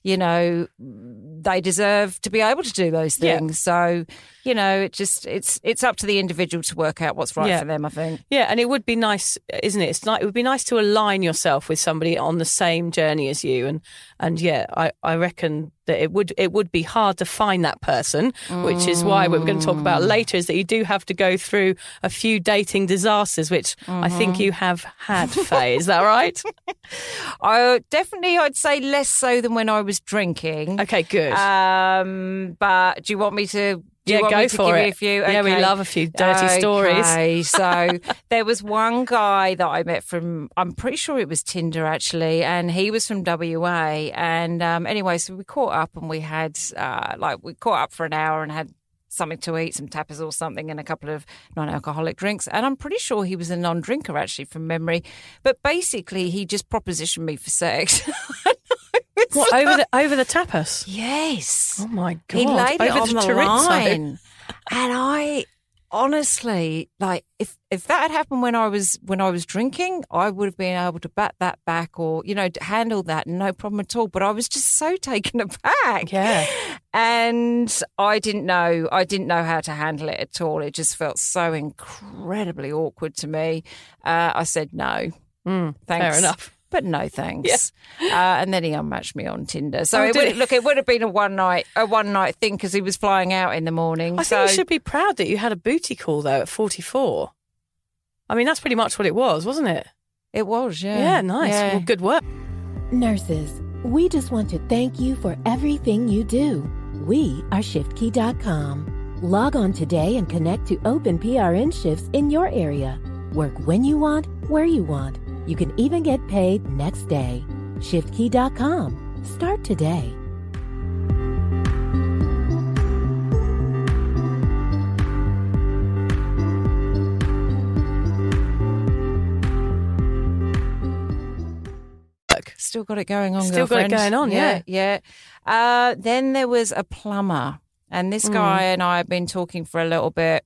you know they deserve to be able to do those Yeah. things. So you know it just it's it's up to the individual to work out what's right Yeah. for them I think. Yeah and it would be nice isn't it? It's like it would be nice to align yourself with somebody on the same journey as you. And and yeah i i reckon that it would it would be hard to find that person which is why what we're going to talk about later is that you do have to go through a few dating disasters which i think you have had faye. Is that right? I uh, definitely I'd say less so than when I was drinking okay good Um, but do you want me to? Do you Yeah, want go me to for give it. You a few? Yeah, we love a few dirty stories. Okay, so there was one guy that I met from. I'm pretty sure it was Tinder actually, and he was from WA. And um, anyway, so we caught up and we had uh, like we caught up for an hour and had something to eat, some tapas or something, and a couple of non-alcoholic drinks. And I'm pretty sure he was a non-drinker actually from memory. But basically, he just propositioned me for sex. what over the over the tapas yes. oh my god He laid it on the, chorizo. line, and I honestly like if if that had happened when I was when I was drinking, I would have been able to bat that back or you know handle that no problem at all. But I was just so taken aback, yeah and I didn't know I didn't know how to handle it at all. It just felt so incredibly awkward to me. Uh, I said no, Mm, thanks. fair enough But no thanks. Uh, and then he unmatched me on Tinder. So Oh, it would, he? look, it would have been a one night a one night thing because he was flying out in the morning. I so think you should be proud that you had a booty call though at 44. I mean, that's pretty much what it was, wasn't it? it was, yeah, Yeah, nice. Yeah. Well, good work. Nurses, we just want to thank you for everything you do. We are ShiftKey.com. Log on today and connect to open PRN shifts in your area. Work when you want, where you want. You can even get paid next day. ShiftKey.com. Start today. Still got it going on. Still got it going on, yeah. yeah. Uh, then there was a plumber, and this guy Mm. and I have been talking for a little bit.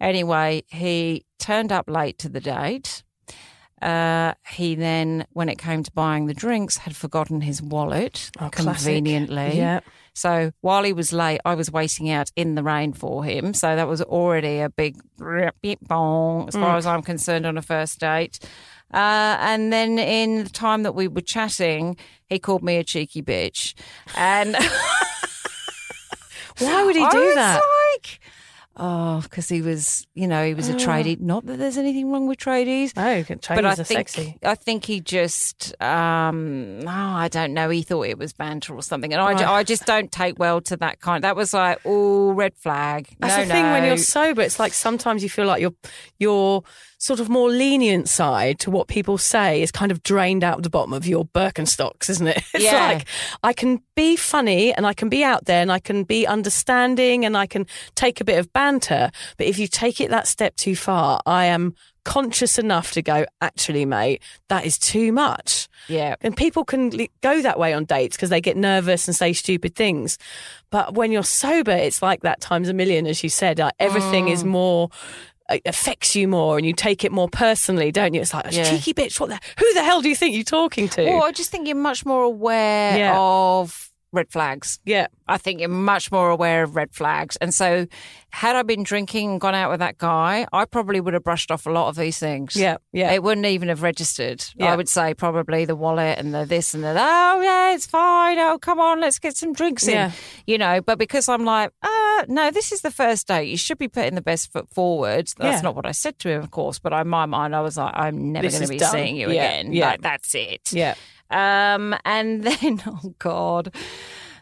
Anyway, he turned up late to the date. Uh, he then, when it came to buying the drinks, had forgotten his wallet Oh, classic. conveniently. Yeah. So while he was late, I was waiting out in the rain for him. So that was already a big bong as Mm. far as I'm concerned on a first date. Uh, and then in the time that we were chatting, he called me a cheeky bitch. And Why would he I do was that? Like, oh, because he was, you know, he was a tradie. Not that there's anything wrong with tradies. No, But I are think sexy. I think he just um oh, I don't know he thought it was banter or something and I, ju- Right. I just don't take well to that kind that was like oh red flag That's no the thing when you're sober. It's like sometimes you feel like your your sort of more lenient side to what people say is kind of drained out the bottom of your Birkenstocks, isn't it? It's Yeah. like I can be funny and I can be out there and I can be understanding and I can take a bit of banter, but if you take it that step too far, I am conscious enough to go, actually, mate, that is too much. yeah And people can go that way on dates because they get nervous and say stupid things. But when you're sober, it's like that times a million, as you said. Like everything Mm. is more. It affects you more and you take it more personally, don't you? It's like, Yeah. cheeky bitch, what the, who the hell do you think you're talking to? well I just think you're much more aware Yeah. of red flags yeah. I think you're much more aware of red flags and so had I been drinking and gone out with that guy I probably would have brushed off a lot of these things Yeah. Yeah. It wouldn't even have registered. Yeah. I would say probably the wallet and the this and the oh yeah, it's fine. Oh come on, let's get some drinks in. Yeah. You know, but because I'm like, uh, no, this is the first date. You should be putting the best foot forward. That's Yeah. not what I said to him, of course. But in my mind, I was like, I'm never going to be done. seeing you Yeah. again. Yeah. Like, that's it. yeah. Um, and then, oh God,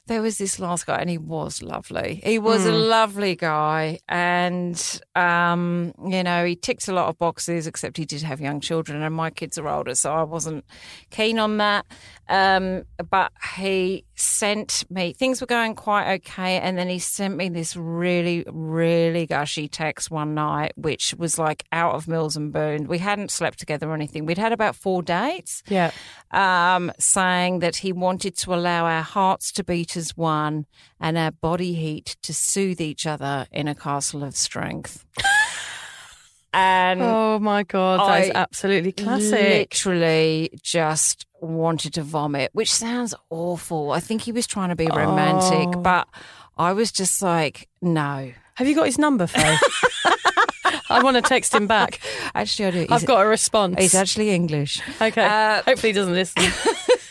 there was this last guy, and he was lovely. He was a lovely guy, and um, you know, he ticks a lot of boxes. Except he did have young children, and my kids are older, so I wasn't keen on that. Um, but he sent me things were going quite okay, and then he sent me this really, really gushy text one night, which was like out of Mills and Boon. We hadn't slept together or anything. We'd had about four dates Yeah. um, saying that he wanted to allow our hearts to beat as one and our body heat to soothe each other in a castle of strength. and Oh my God. That is I absolutely classic. literally just wanted to vomit, which sounds awful. I think he was trying to be romantic, Oh. but I was just like, no. Have you got his number, Faye? I want to text him back. Actually, I do. I've got a response. He's actually English. okay. Uh, Hopefully he doesn't listen.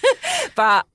but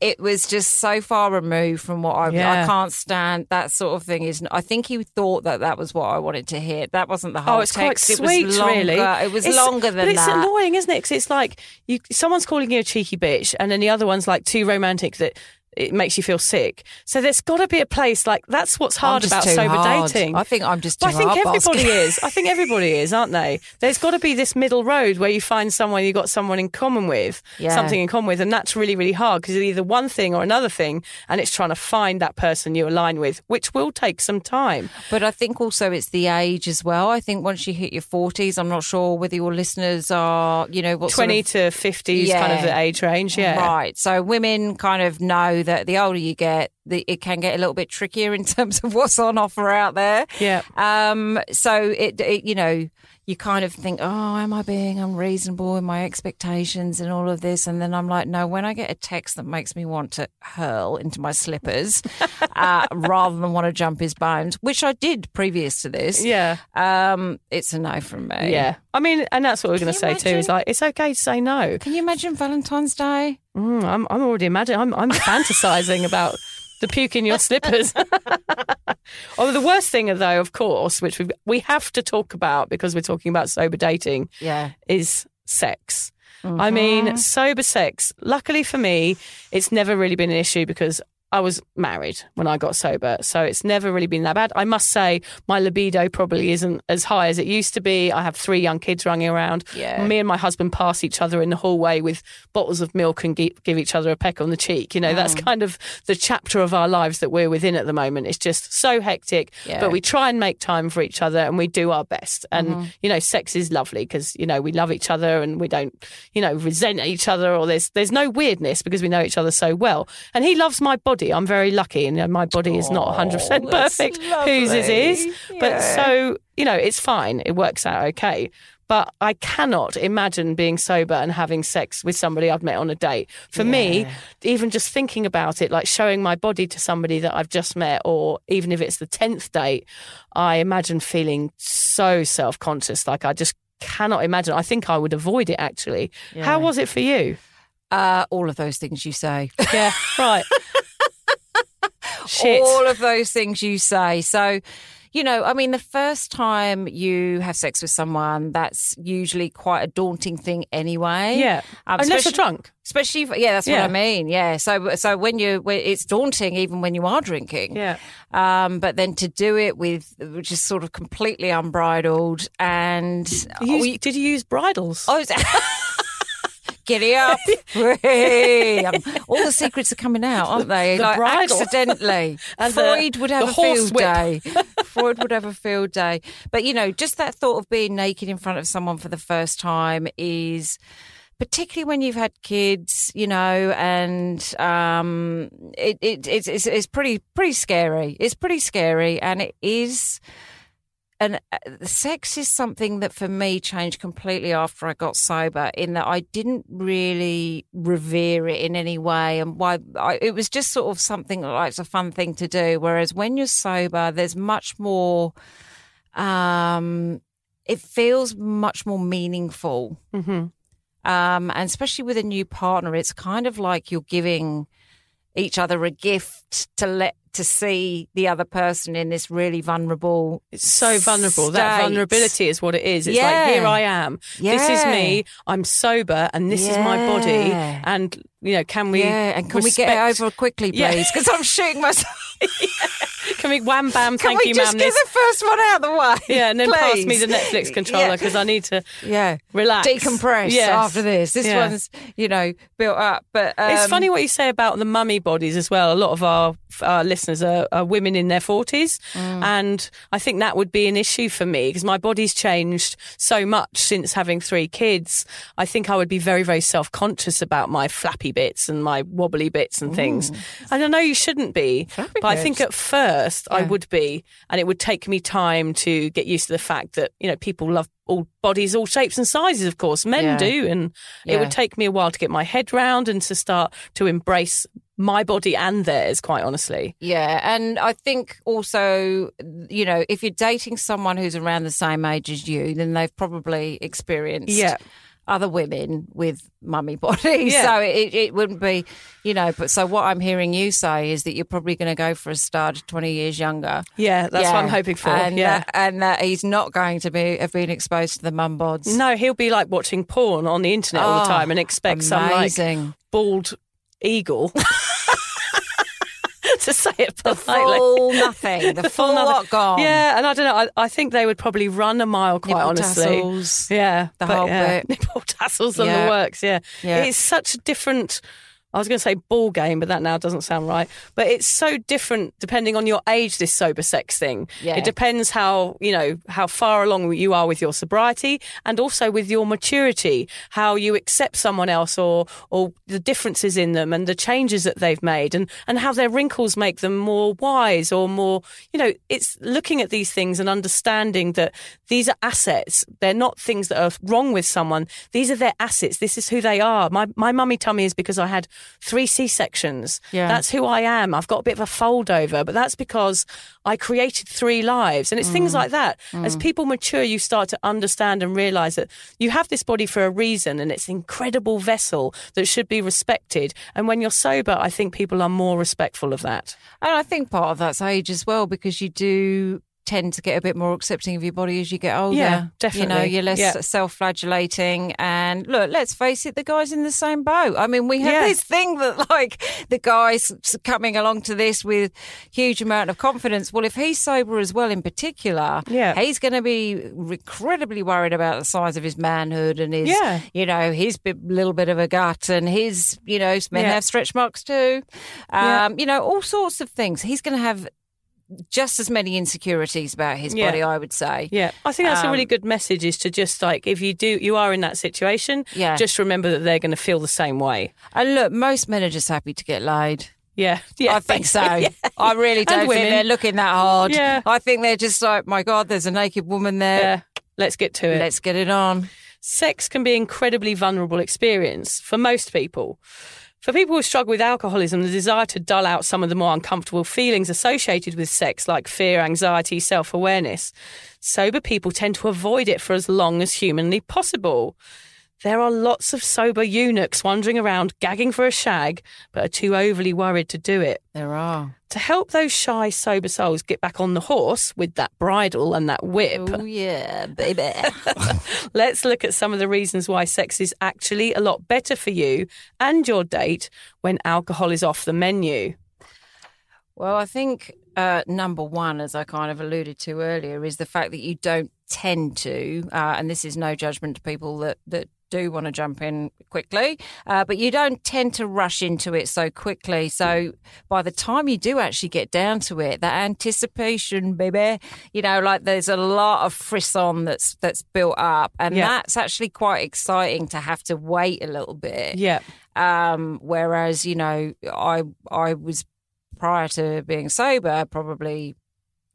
it was just so far removed from what I yeah. I can't stand that sort of thing. Is I think he thought that that was what I wanted to hear. That wasn't the oh, whole Oh, it's quite sweet, it was longer, really. It was It's- longer than that. but it's that. annoying, isn't it? Because it's like you, someone's calling you a cheeky bitch, and then the other one's like too romantic that it makes you feel sick. So there's got to be a place like that's what's hard about sober hard. dating. I think I'm just I think everybody is. I think everybody is, aren't they? There's got to be this middle road where you find someone you've got someone in common with, Yeah. something in common with, and that's really, really hard because it's either one thing or another thing, and it's trying to find that person you align with, which will take some time. But I think also it's the age as well. I think once you hit your 40s, I'm not sure whether your listeners are, you know, what sort Twenty of- to fifty is kind of the age range. Yeah, Right. So women kind of know that the older you get, the, it can get a little bit trickier in terms of what's on offer out there. Yeah. Um. So it, it you know, you kind of think, oh, am I being unreasonable in my expectations and all of this? And then I'm like, no. When I get a text that makes me want to hurl into my slippers, uh, rather than want to jump his bones, which I did previous to this. Yeah. Um. It's a no from me. Yeah. I mean, and that's what we're going to say too. Is like it's okay to say no. Can you imagine Valentine's Day? Mm, I'm, I'm already imagining. I'm, I'm fantasizing about the puke in your slippers. oh, the worst thing, though, of course, which we we have to talk about because we're talking about sober dating, Yeah. is sex. I mean, mm-hmm. sober sex. Luckily for me, it's never really been an issue because I was married when I got sober. So it's never really been that bad. I must say, my libido probably isn't as high as it used to be. I have three young kids running around. Yeah. Me and my husband pass each other in the hallway with bottles of milk and gi- give each other a peck on the cheek. You know, that's Mm. kind of the chapter of our lives that we're within at the moment. It's just so hectic, Yeah. but we try and make time for each other and we do our best. And, Mm-hmm. you know, sex is lovely because, you know, we love each other and we don't, you know, resent each other or there's, there's no weirdness because we know each other so well. And he loves my body. I'm very lucky and you know, my body is not 100% Oh, perfect. Whose it is. lovely. But Yeah. so, you know, it's fine. It works out okay. But I cannot imagine being sober and having sex with somebody I've met on a date. For me, even just thinking about it, like showing my body to somebody that I've just met, or even if it's the 10th date, I imagine feeling so self conscious. Like I just cannot imagine. I think I would avoid it actually. How was it for you? Uh, all of those things you say. Yeah, right. Shit. all of those things you say. So, you know, I mean, the first time you have sex with someone, that's usually quite a daunting thing anyway. Yeah. Um, Unless you're especially- drunk. Especially, if, yeah, that's Yeah. what I mean. Yeah. So, so when you, it's daunting even when you are drinking. Yeah. Um, but then to do it with, which is sort of completely unbridled and You used- we- did you use bridles? Oh, Giddy up. Um, All the secrets are coming out, aren't they? The like bridle. accidentally. And the- Freud would have a field horsewhip. day. Freud would have a field day. But, you know, just that thought of being naked in front of someone for the first time is particularly when you've had kids, you know, and um, it, it, it's, it's, it's pretty, pretty scary. It's pretty scary. And it is and uh, sex is something that for me changed completely after I got sober in that I didn't really revere it in any way. And why I, it was just sort of something like it's a fun thing to do. Whereas when you're sober there's much more um it feels much more meaningful. Hmm um and especially with a new partner it's kind of like you're giving each other a gift to let to see the other person in this really vulnerable It's so vulnerable. That vulnerability is what it is. It's Yeah. like, here I am. This is me. I'm sober and this is my body. And, you know, can we. yeah, and can we get it over quickly, please? Because I'm shooting myself. Can we wham bam, Can thank we you, just ma'am? get This. the first one out of the way? Yeah, and then pass me the Netflix controller because I need to Yeah, relax. decompress Yes. after this. This Yeah. one's, you know, built up. But um, It's funny what you say about the mummy bodies as well. A lot of our, our listeners are, are women in their 40s. Mm. And I think that would be an issue for me because my body's changed so much since having three kids. I think I would be very, very self conscious about my flappy bits and my wobbly bits and things. And I know you shouldn't be, but I think at first I would be. And it would take me time to get used to the fact that, you know, people love all bodies, all shapes and sizes, of course. Men Yeah. do. And it would take me a while to get my head round and to start to embrace my body and theirs, quite honestly. Yeah, and I think also, you know, if you're dating someone who's around the same age as you, then they've probably experienced Yeah. Other women with mummy bodies. Yeah. So it, it wouldn't be, you know, but so what I'm hearing you say is that you're probably going to go for a stud 20 years younger. Yeah, that's what I'm hoping for. And, yeah. that, and that he's not going to be have been exposed to the mum bods. no, he'll be like watching porn on the internet all the Oh, time and expect some like bald eagle. to say it politely. the full nothing, the, full nothing. lot gone. Yeah, and I don't know. I, I think they would probably run a mile, quite Nipple honestly. tassels. Yeah, The but whole yeah, bit. nipple tassels and Yeah. the works. Yeah. Yeah. it's such a different. I was going to say ball game, but that now doesn't sound right. But it's so different depending on your age. This sober sex thing. Yeah. It depends how you know how far along you are with your sobriety, and also with your maturity, how you accept someone else, or or the differences in them, and the changes that they've made, and and how their wrinkles make them more wise or more. You know, it's looking at these things and understanding that these are assets. They're not things that are wrong with someone. These are their assets. This is who they are. My my mummy tummy is because I had three C sections. Yeah. That's who I am. I've got a bit of a fold over, but that's because I created three lives. And it's Mm. things like that. As people mature, you start to understand and realize that you have this body for a reason and it's an incredible vessel that should be respected. And when you're sober, I think people are more respectful of that. And I think part of that's age as well, because you do tend to get a bit more accepting of your body as you get older. Yeah, definitely. You know, you're less Yeah. self-flagellating. And look, let's face it, the guys in the same boat. I mean, we have Yeah. this thing that like the guys coming along to this with huge amount of confidence. Well, if he's sober as well, in particular, Yeah. he's going to be incredibly worried about the size of his manhood and his, Yeah. you know, his little bit of a gut and his, you know, men Yeah. have stretch marks too. Um. You know, all sorts of things. He's going to have just as many insecurities about his Yeah. body, I would say. Yeah, I think that's a really Um, good message is to just like, if you do, you are in that situation, Yeah. just remember that they're going to feel the same way. And look, most men are just happy to get laid. Yeah. Yeah. I think so. yeah. I really don't think they're looking that hard. Yeah. I think they're just like, my God, there's a naked woman there. Yeah. Let's get to it. Let's get it on. sex can be an incredibly vulnerable experience for most people. For people who struggle with alcoholism, the desire to dull out some of the more uncomfortable feelings associated with sex, like fear, anxiety, self awareness, sober people tend to avoid it for as long as humanly possible. There are lots of sober eunuchs wandering around gagging for a shag, but are too overly worried to do it. There are. To help those shy, sober souls get back on the horse with that bridle and that whip, Oh yeah, baby. let's look at some of the reasons why sex is actually a lot better for you and your date when alcohol is off the menu. Well, I think uh, number one, as I kind of alluded to earlier, is the fact that you don't tend to, uh, and this is no judgment to people that, that do want to jump in quickly, uh, but you don't tend to rush into it so quickly. So by the time you do actually get down to it, that anticipation, baby, you know, like there's a lot of frisson that's that's built up, and Yeah. that's actually quite exciting to have to wait a little bit. Yeah. Um, whereas, you know, I I was prior to being sober, probably,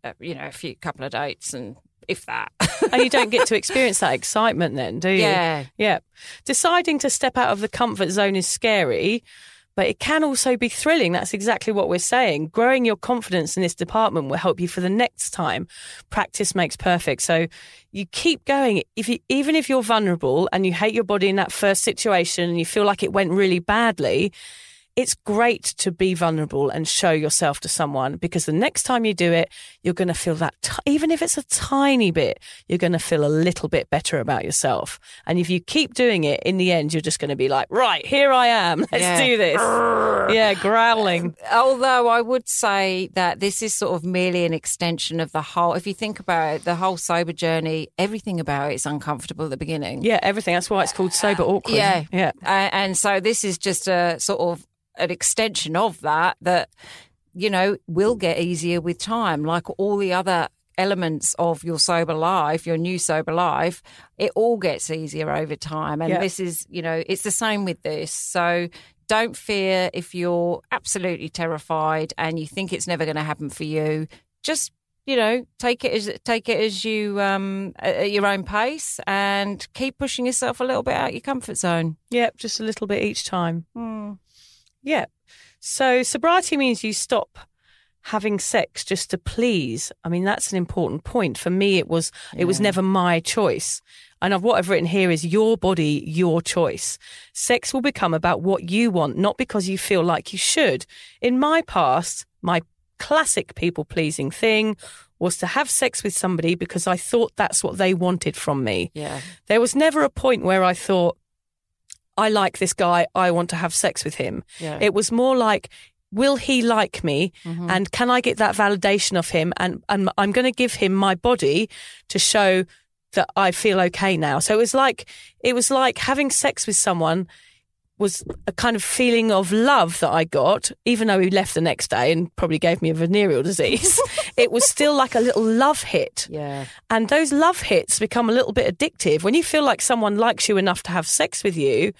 uh, you know, a few couple of dates and if that. and you don't get to experience that excitement then, do you? Yeah. Yeah. Deciding to step out of the comfort zone is scary, but it can also be thrilling. That's exactly what we're saying. Growing your confidence in this department will help you for the next time. Practice makes perfect. So you keep going. If you, even if you're vulnerable and you hate your body in that first situation and you feel like it went really badly, it's great to be vulnerable and show yourself to someone because the next time you do it, you're going to feel that, t- even if it's a tiny bit, you're going to feel a little bit better about yourself. And if you keep doing it, in the end, you're just going to be like, right, here I am. Let's Yeah. do this. yeah, growling. Although I would say that this is sort of merely an extension of the whole, if you think about it, the whole sober journey, everything about it is uncomfortable at the beginning. Yeah, everything. That's why it's called sober awkward. Yeah. Yeah. Uh, and so this is just a sort of an extension of that that you know will get easier with time. Like all the other elements of your sober life your new sober life it all gets easier over time. And Yeah. this is you know it's the same with this. So don't fear if you're absolutely terrified and you think it's never going to happen for you. Just you know take it as take it as you um at at your own pace and keep pushing yourself a little bit out your comfort zone. Yep, just a little bit each time. Yeah. So sobriety means you stop having sex just to please. I mean, that's an important point. For me, it was it was never my choice. And of what I've written here is your body, your choice. Sex will become about what you want, not because you feel like you should. In my past, my classic people pleasing thing was to have sex with somebody because I thought that's what they wanted from me. yeah There was never a point where I thought, I like this guy, I want to have sex with him. Yeah. It was more like, will he like me? Mm-hmm. And can I get that validation of him? And, and I'm going to give him my body to show that I feel okay now. So it was like, it was like having sex with someone was a kind of feeling of love that I got, even though he left the next day and probably gave me a venereal disease. it was still like a little love hit. Yeah. And those love hits become a little bit addictive. When you feel like someone likes you enough to have sex with you,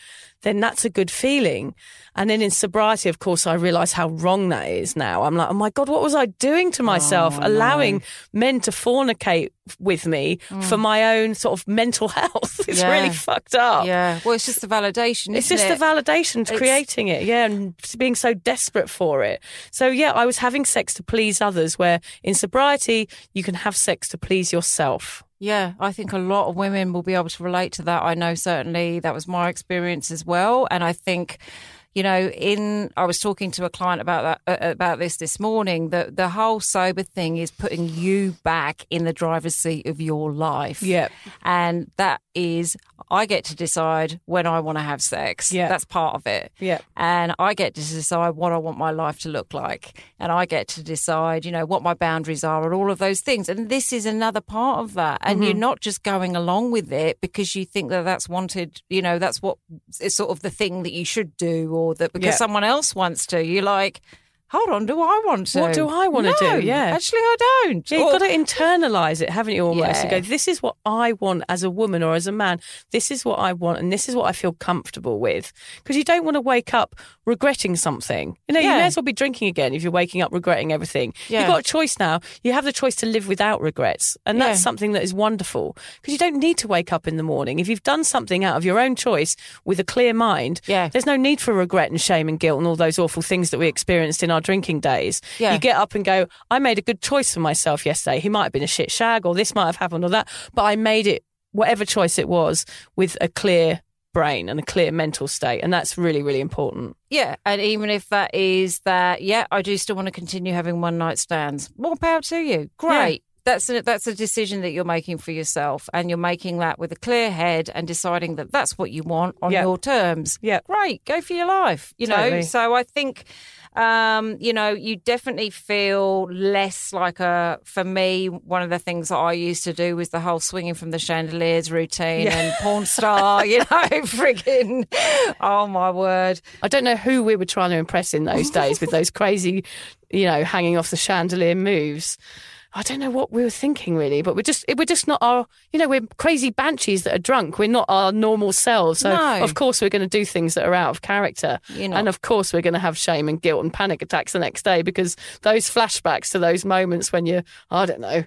then that's a good feeling. And then in sobriety, of course, I realize how wrong that is now. I'm like, oh my God, what was I doing to myself? Oh, Allowing men to fornicate with me mm. for my own sort of mental health. it's Yeah. really fucked up. Yeah. Well, it's just the validation. It's just it? the validation to It's- creating it, yeah, and being so desperate for it. So yeah, I was having sex to please others. Where in sobriety, you can have sex to please yourself. Yeah, I think a lot of women will be able to relate to that. I know certainly that was my experience as well, and I think. You know, in I was talking to a client about that uh, about this this morning. That the whole sober thing is putting you back in the driver's seat of your life. Yeah. and that is I get to decide when I want to have sex. Yeah. that's part of it. Yeah. and I get to decide what I want my life to look like, and I get to decide, you know, what my boundaries are, and all of those things. And this is another part of that. And you're mm-hmm. not just going along with it because you think that that's wanted, you know, that's what is sort of the thing that you should do, or that because Yeah. someone else wants to. You're like. Hold on, do I want to? What do I do? No, Yeah. Actually, I don't. Yeah, you've Or- got to internalize it, haven't you? Almost and go, this is what I want as a woman or as a man. This is what I want, and this is what I feel comfortable with. Because you don't want to wake up regretting something. You know, you may as well be drinking again if you're waking up regretting everything. Yeah. You've got a choice now. You have the choice to live without regrets, and that's Yeah. something that is wonderful. Because you don't need to wake up in the morning if you've done something out of your own choice with a clear mind. Yeah. there's no need for regret and shame and guilt and all those awful things that we experienced in our drinking days. Yeah. You get up and go, I made a good choice for myself yesterday. He might have been a shit shag or this might have happened or that, but I made it, whatever choice it was, with a clear brain and a clear mental state. And that's really, really important. Yeah, and even if that is that, yeah, I do still want to continue having one night stands. More power to you. Great. That's a, that's a decision that you're making for yourself, and you're making that with a clear head and deciding that that's what you want on Yeah. your terms. Yeah. great, go for your life. You know, so I think, um, you know, you definitely feel less like a. For me, one of the things that I used to do was the whole swinging from the chandeliers routine Yeah. and porn star. You know, frigging. Oh my word. I don't know who we were trying to impress in those days with those crazy, you know, hanging off the chandelier moves. I don't know what we were thinking really, but we're just we're just not our you know we're crazy banshees that are drunk. We're not our normal selves. So No. of course we're going to do things that are out of character, You know. and of course we're going to have shame and guilt and panic attacks the next day because those flashbacks to those moments when you're I don't know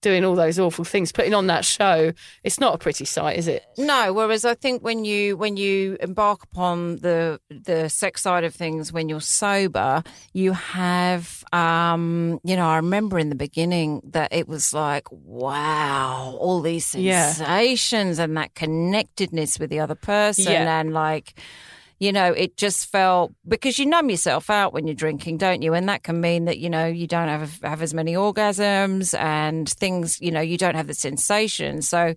doing all those awful things, putting on that show. It's not a pretty sight, is it? No, whereas I think when you when you embark upon the the sex side of things when you're sober, you have um you know, I remember in the beginning that it was like, wow, all these Yeah. sensations and that connectedness with the other person Yeah. and like you know, it just felt because you numb yourself out when you're drinking, don't you? And that can mean that you know you don't have have as many orgasms and things. You know, you don't have the sensation. So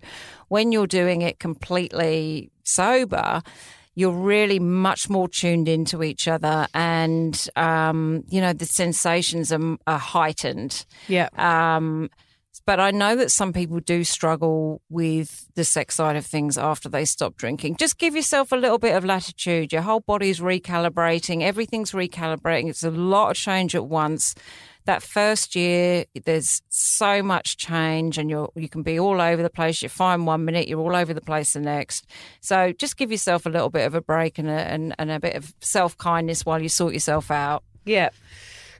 when you're doing it completely sober, you're really much more tuned into each other, and um, you know the sensations are, are heightened. Yeah. Um, but I know that some people do struggle with the sex side of things after they stop drinking. Just give yourself a little bit of latitude. Your whole body's recalibrating, everything's recalibrating. It's a lot of change at once. That first year, there's so much change, and you're you can be all over the place. You're fine one minute, you're all over the place the next. So just give yourself a little bit of a break and a, and, and a bit of self kindness while you sort yourself out. Yeah.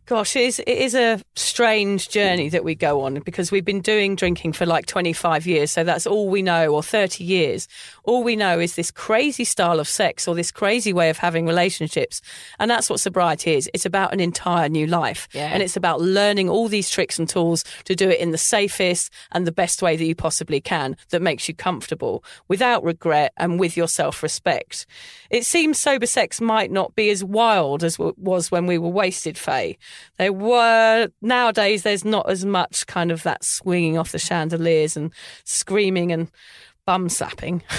Gosh, it is, it is a strange journey that we go on because we've been doing drinking for like 25 years. So that's all we know, or 30 years. All we know is this crazy style of sex or this crazy way of having relationships. And that's what sobriety is. It's about an entire new life. Yeah. And it's about learning all these tricks and tools to do it in the safest and the best way that you possibly can that makes you comfortable without regret and with your self respect. It seems sober sex might not be as wild as it was when we were wasted, Faye. There were, nowadays, there's not as much kind of that swinging off the chandeliers and screaming and bum slapping.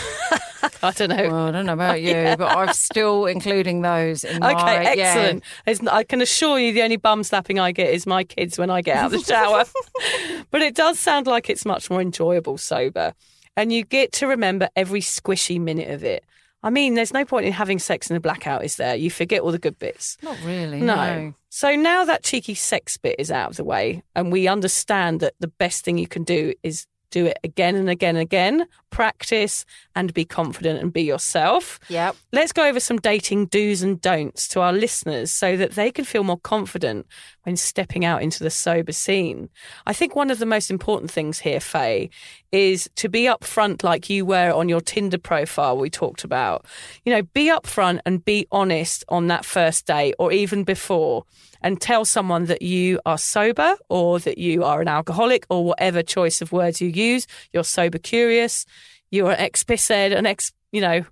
I don't know. Well, I don't know about you, but I'm still including those in my Okay, excellent. There's- I can assure you the only bum slapping I get is my kids when I get out of the shower. but it does sound like it's much more enjoyable sober. And you get to remember every squishy minute of it. I mean, there's no point in having sex in a blackout, is there? You forget all the good bits. Not really. No. No. So now that cheeky sex bit is out of the way, and we understand that the best thing you can do is do it again and again and again, practice and be confident and be yourself. Yep. Let's go over some dating do's and don'ts to our listeners so that they can feel more confident when stepping out into the sober scene. I think one of the most important things here, Faye, is to be upfront like you were on your Tinder profile we talked about. You know, be upfront and be honest on that first date or even before and tell someone that you are sober or that you are an alcoholic or whatever choice of words you use. You're sober curious, you're an ex pisshead, an ex, you know,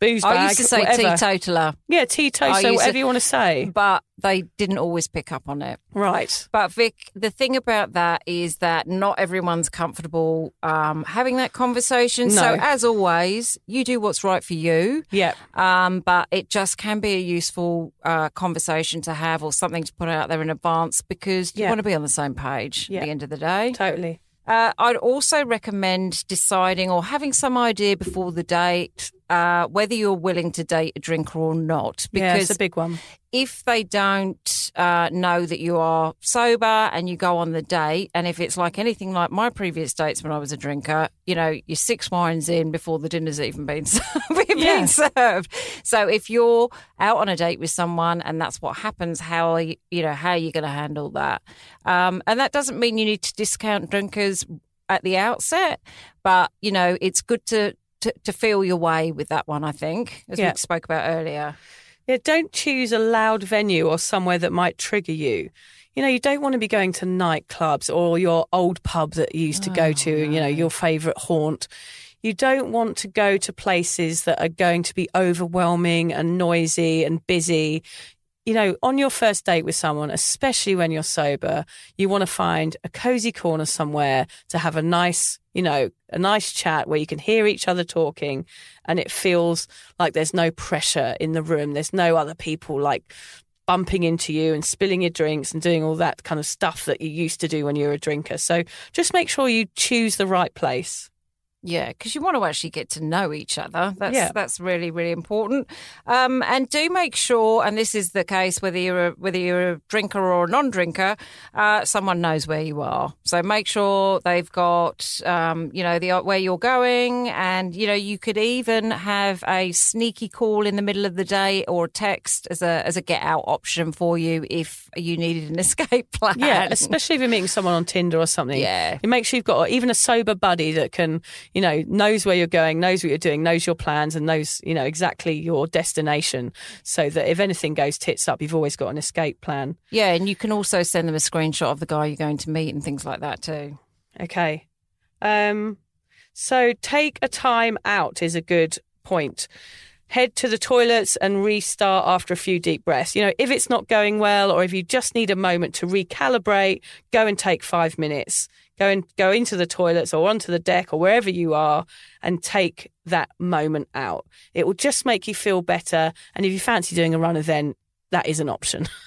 booze bag. I used to say whatever. teetotaler, Yeah, teetotaler, used to- whatever you want to say. but they didn't always pick up on it. Right. But Vic, the thing about that is that not everyone's comfortable um, having that conversation. So as always, you do what's right for you. Yeah. Um, but it just can be a useful uh, conversation to have or something to put out there in advance because you want to be on the same page Yeah. at the end of the day. Totally. Uh, I'd also recommend deciding or having some idea before the date uh, whether you're willing to date a drinker or not. yeah, Because it's a big one. if they don't uh, know that you are sober and you go on the date, and if it's like anything like my previous dates when I was a drinker, you know, you're six wines in before the dinner's even been, been Yeah. served. So if you're out on a date with someone and that's what happens, how are you, you know, how are you going to handle that? Um, and that doesn't mean you need to discount drinkers at the outset, but you know, it's good to. To, to feel your way with that one, I think, as Yeah. we spoke about earlier. Yeah, don't choose a loud venue or somewhere that might trigger you. You know, you don't want to be going to nightclubs or your old pub that you used to go oh, to, you know, your favourite haunt. you don't want to go to places that are going to be overwhelming and noisy and busy. You know, on your first date with someone, especially when you're sober, you want to find a cozy corner somewhere to have a nice, you know, a nice chat where you can hear each other talking and it feels like there's no pressure in the room. There's no other people like bumping into you and spilling your drinks and doing all that kind of stuff that you used to do when you were a drinker. So just make sure you choose the right place. Yeah, because you want to actually get to know each other. That's Yeah. that's really really important. Um, and do make sure, and this is the case whether you're a, whether you're a drinker or a non-drinker, uh, someone knows where you are. So make sure they've got um, you know the where you're going, and you know you could even have a sneaky call in the middle of the day or a text as a as a get out option for you if you needed an escape plan. Yeah, especially if you're meeting someone on Tinder or something. Yeah. You make sure you've got even a sober buddy that can, you know, knows where you're going, knows what you're doing, knows your plans, and knows, you know, exactly your destination. So that if anything goes tits up, you've always got an escape plan. yeah, and you can also send them a screenshot of the guy you're going to meet and things like that too. Okay. Um, so take a time out is a good point. Head to the toilets and restart after a few deep breaths. You know, if it's not going well or if you just need a moment to recalibrate, go and take five minutes. Go and go into the toilets or onto the deck or wherever you are and take that moment out. It will just make you feel better. And if you fancy doing a run event, that is an option.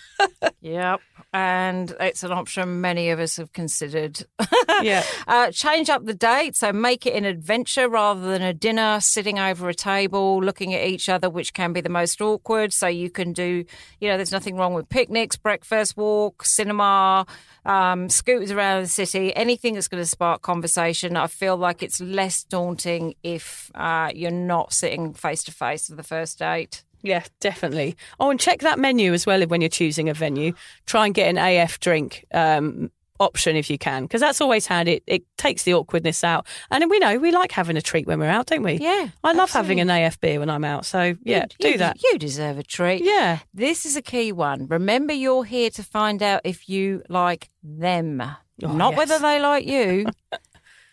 Yep. And it's an option many of us have considered. Yeah. Uh, change up the date. So make it an adventure rather than a dinner, sitting over a table, looking at each other, which can be the most awkward. So you can do, you know, there's nothing wrong with picnics, breakfast, walk, cinema, um, scooters around the city, anything that's going to spark conversation. I feel like it's less daunting if uh, you're not sitting face to face for the first date. Yeah, definitely. Oh, and check that menu as well when you're choosing a venue. Try and get an AF drink um, option if you can, because that's always handy. It, it takes the awkwardness out. And we know we like having a treat when we're out, don't we? Yeah, I love having an AF beer when I'm out. So, yeah, You- do that. You deserve a treat. Yeah. This is a key one. Remember, you're here to find out if you like them, Oh, not yes. whether they like you.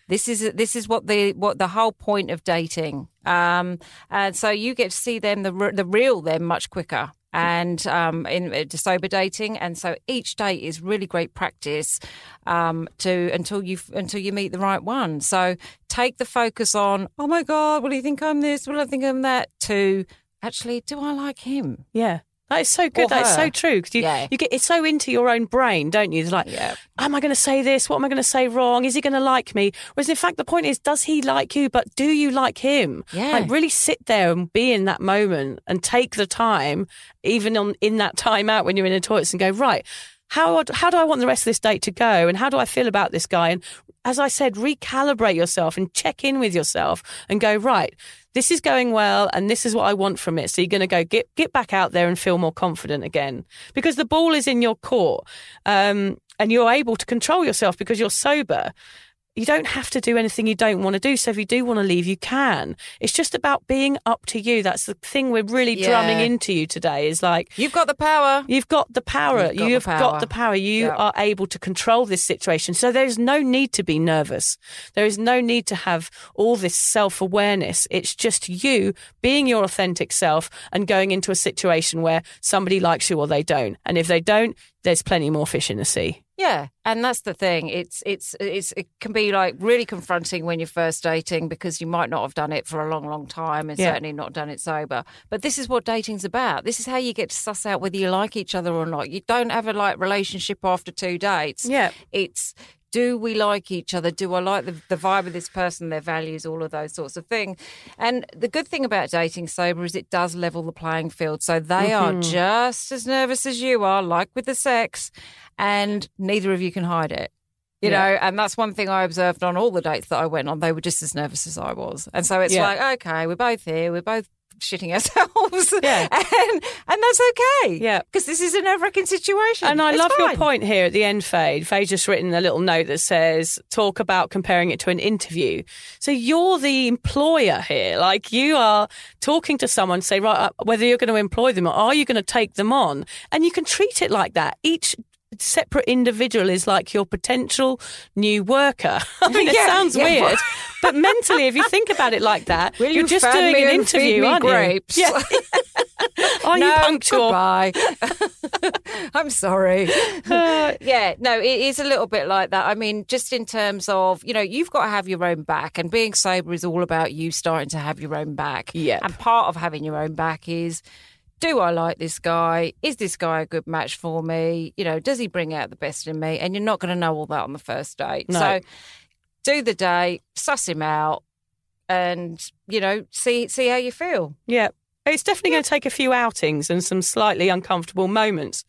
this is this is what the what the whole point of dating. Um, and so you get to see them the the real them much quicker. And um, in uh, sober dating, and so each date is really great practice um, to until you until you meet the right one. So take the focus on, oh my god, will he think I'm this? Will I think I'm that? To actually, do I like him? Yeah. That is so good. That is so true. Because you, Yeah. you get it's so into your own brain, don't you? It's like, Yeah. am I going to say this? What am I going to say wrong? Is he going to like me? Whereas in fact, the point is, does he like you? But do you like him? Yeah. Like really sit there and be in that moment and take the time, even on in that time out when you're in the toilets, and go right. How how do I want the rest of this date to go? And how do I feel about this guy? And as I said, recalibrate yourself and check in with yourself and go right. This is going well, and this is what I want from it. So you're going to go get get back out there and feel more confident again because the ball is in your court, um, and you're able to control yourself because you're sober you don't have to do anything you don't want to do. So if you do want to leave, you can. It's just about being up to you. That's the thing we're really Yeah. drumming into you today is like, You've got the power. You've got the power. You've got the You've power. got the power. You Yeah. are able to control this situation. So there's no need to be nervous. There is no need to have all this self awareness. It's just you being your authentic self and going into a situation where somebody likes you or they don't. And if they don't, there's plenty more fish in the sea. Yeah, and that's the thing. It's it's it's it can be like really confronting when you're first dating because you might not have done it for a long, long time, and Yeah. certainly not done it sober. But this is what dating's about. This is how you get to suss out whether you like each other or not. You don't have a like relationship after two dates. Yeah. it's do we like each other? Do I like the, the vibe of this person, their values, all of those sorts of things? And the good thing about dating sober is it does level the playing field. So they are mm-hmm. just as nervous as you are, like with the sex, and neither of you can hide it. You Yeah. know, and that's one thing I observed on all the dates that I went on. They were just as nervous as I was. And so it's Yeah. like, okay, we're both here, we're both shitting ourselves. Yeah. And and that's okay. Yeah. Because this is a nerve wracking situation. And I It's love your point here at the end, Faye. Faye's just written a little note that says, talk about comparing it to an interview. So you're the employer here. Like you are talking to someone, say, right, uh, whether you're going to employ them or are you going to take them on? And you can treat it like that. Each separate individual is like your potential new worker. I mean, it Yeah, sounds yeah, weird, but mentally, if you think about it like that, Will you're you just doing an interview, aren't grapes? you? Yeah. Are no, you punctual? Goodbye. I'm sorry. Uh, yeah, no, it is a little bit like that. I mean, just in terms of, you know, you've got to have your own back, and being sober is all about you starting to have your own back. Yeah. And part of having your own back is do I like this guy? Is this guy a good match for me? You know, does he bring out the best in me? And you're not going to know all that on the first date. No. So do the date, suss him out, and, you know, see see how you feel. Yeah. It's definitely going to take a few outings and some slightly uncomfortable moments,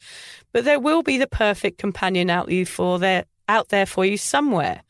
but there will be the perfect companion out you for there out there for you somewhere.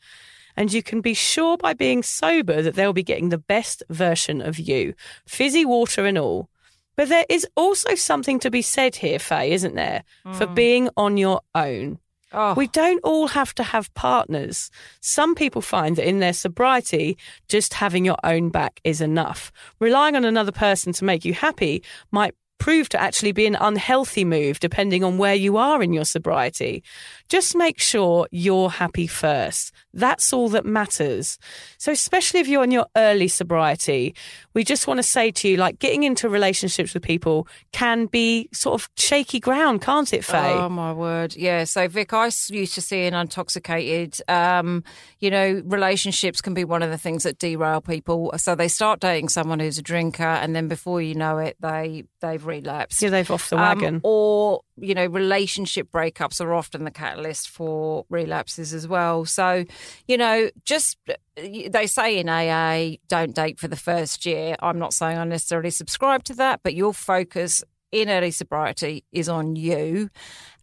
And you can be sure by being sober that they'll be getting the best version of you, fizzy water and all. But there is also something to be said here, Faye, isn't there, for hmm. being on your own. Oh, We don't all have to have partners. Some people find that in their sobriety, just having your own back is enough. Relying on another person to make you happy might prove to actually be an unhealthy move depending on where you are in your sobriety. Just make sure you're happy first. That's all that matters. So, especially if you're in your early sobriety, we just want to say to you like getting into relationships with people can be sort of shaky ground, can't it, Faye? Oh my word! Yeah. So Vic, I used to see an Untoxicated. Um, you know, relationships can be one of the things that derail people. So they start dating someone who's a drinker, and then before you know it, they they've relapsed. yeah, they've off the Um, wagon. or you know, relationship breakups are often the catalyst for relapses as well. So, you know, just they say in AA, don't date for the first year. I'm not saying I necessarily subscribe to that, but your focus in early sobriety is on you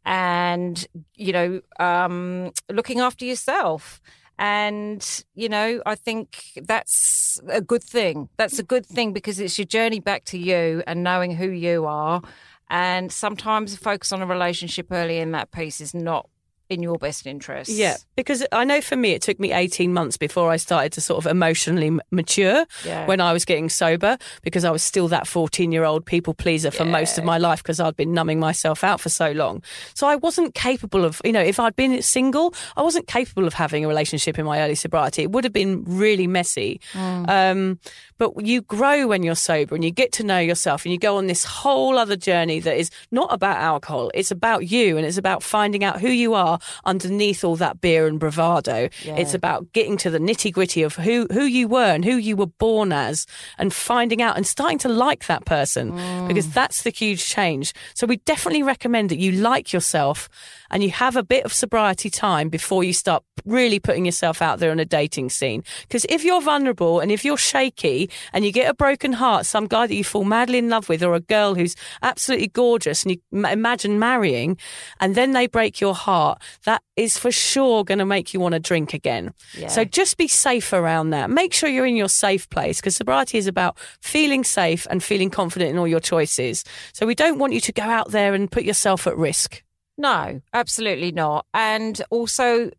and, you know, um, looking after yourself. And, you know, I think that's a good thing. That's a good thing because it's your journey back to you and knowing who you are. And sometimes focus on a relationship early in that piece is not in your best interest. Yeah, because I know for me, it took me 18 months before I started to sort of emotionally mature Yeah. when I was getting sober because I was still that 14 year old people pleaser for most of my life because I'd been numbing myself out for so long. So I wasn't capable of, you know, if I'd been single, I wasn't capable of having a relationship in my early sobriety. It would have been really messy. Um, but you grow when you're sober and you get to know yourself and you go on this whole other journey that is not about alcohol. It's about you and it's about finding out who you are underneath all that beer and bravado. It's about getting to the nitty gritty of who, who you were and who you were born as and finding out and starting to like that person mm. because that's the huge change. So we definitely recommend that you like yourself and you have a bit of sobriety time before you start really putting yourself out there on a dating scene. Because if you're vulnerable and if you're shaky and you get a broken heart, some guy that you fall madly in love with or a girl who's absolutely gorgeous and you m- imagine marrying and then they break your heart, that is for sure going to make you want to drink again. So just be safe around that. Make sure you're in your safe place because sobriety is about feeling safe and feeling confident in all your choices. So we don't want you to go out there and put yourself at risk. No, absolutely not. And also,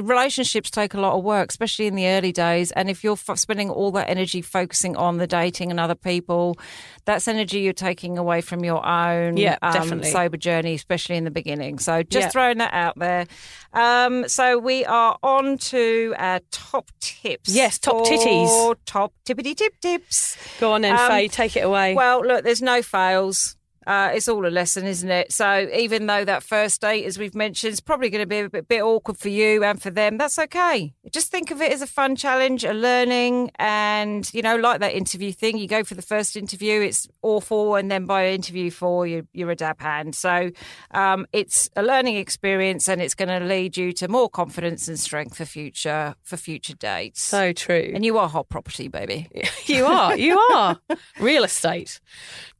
relationships take a lot of work, especially in the early days. And if you're f- spending all that energy focusing on the dating and other people, that's energy you're taking away from your own Yeah, um, definitely. sober journey, especially in the beginning. So just Yeah. throwing that out there. Um, so we are on to our top tips. Yes, top titties. Top tippity tip tips. Go on then, Um, Faye, take it away. Well, look, there's no fails. Uh, it's all a lesson, isn't it? So even though that first date, as we've mentioned, is probably going to be a bit, bit awkward for you and for them, that's okay. Just think of it as a fun challenge, a learning, and you know, like that interview thing. You go for the first interview, it's awful, and then by interview four, you, you're a dab hand. So um, it's a learning experience, and it's going to lead you to more confidence and strength for future for future dates. so true. and you are hot property, baby. You are. You are. Real estate.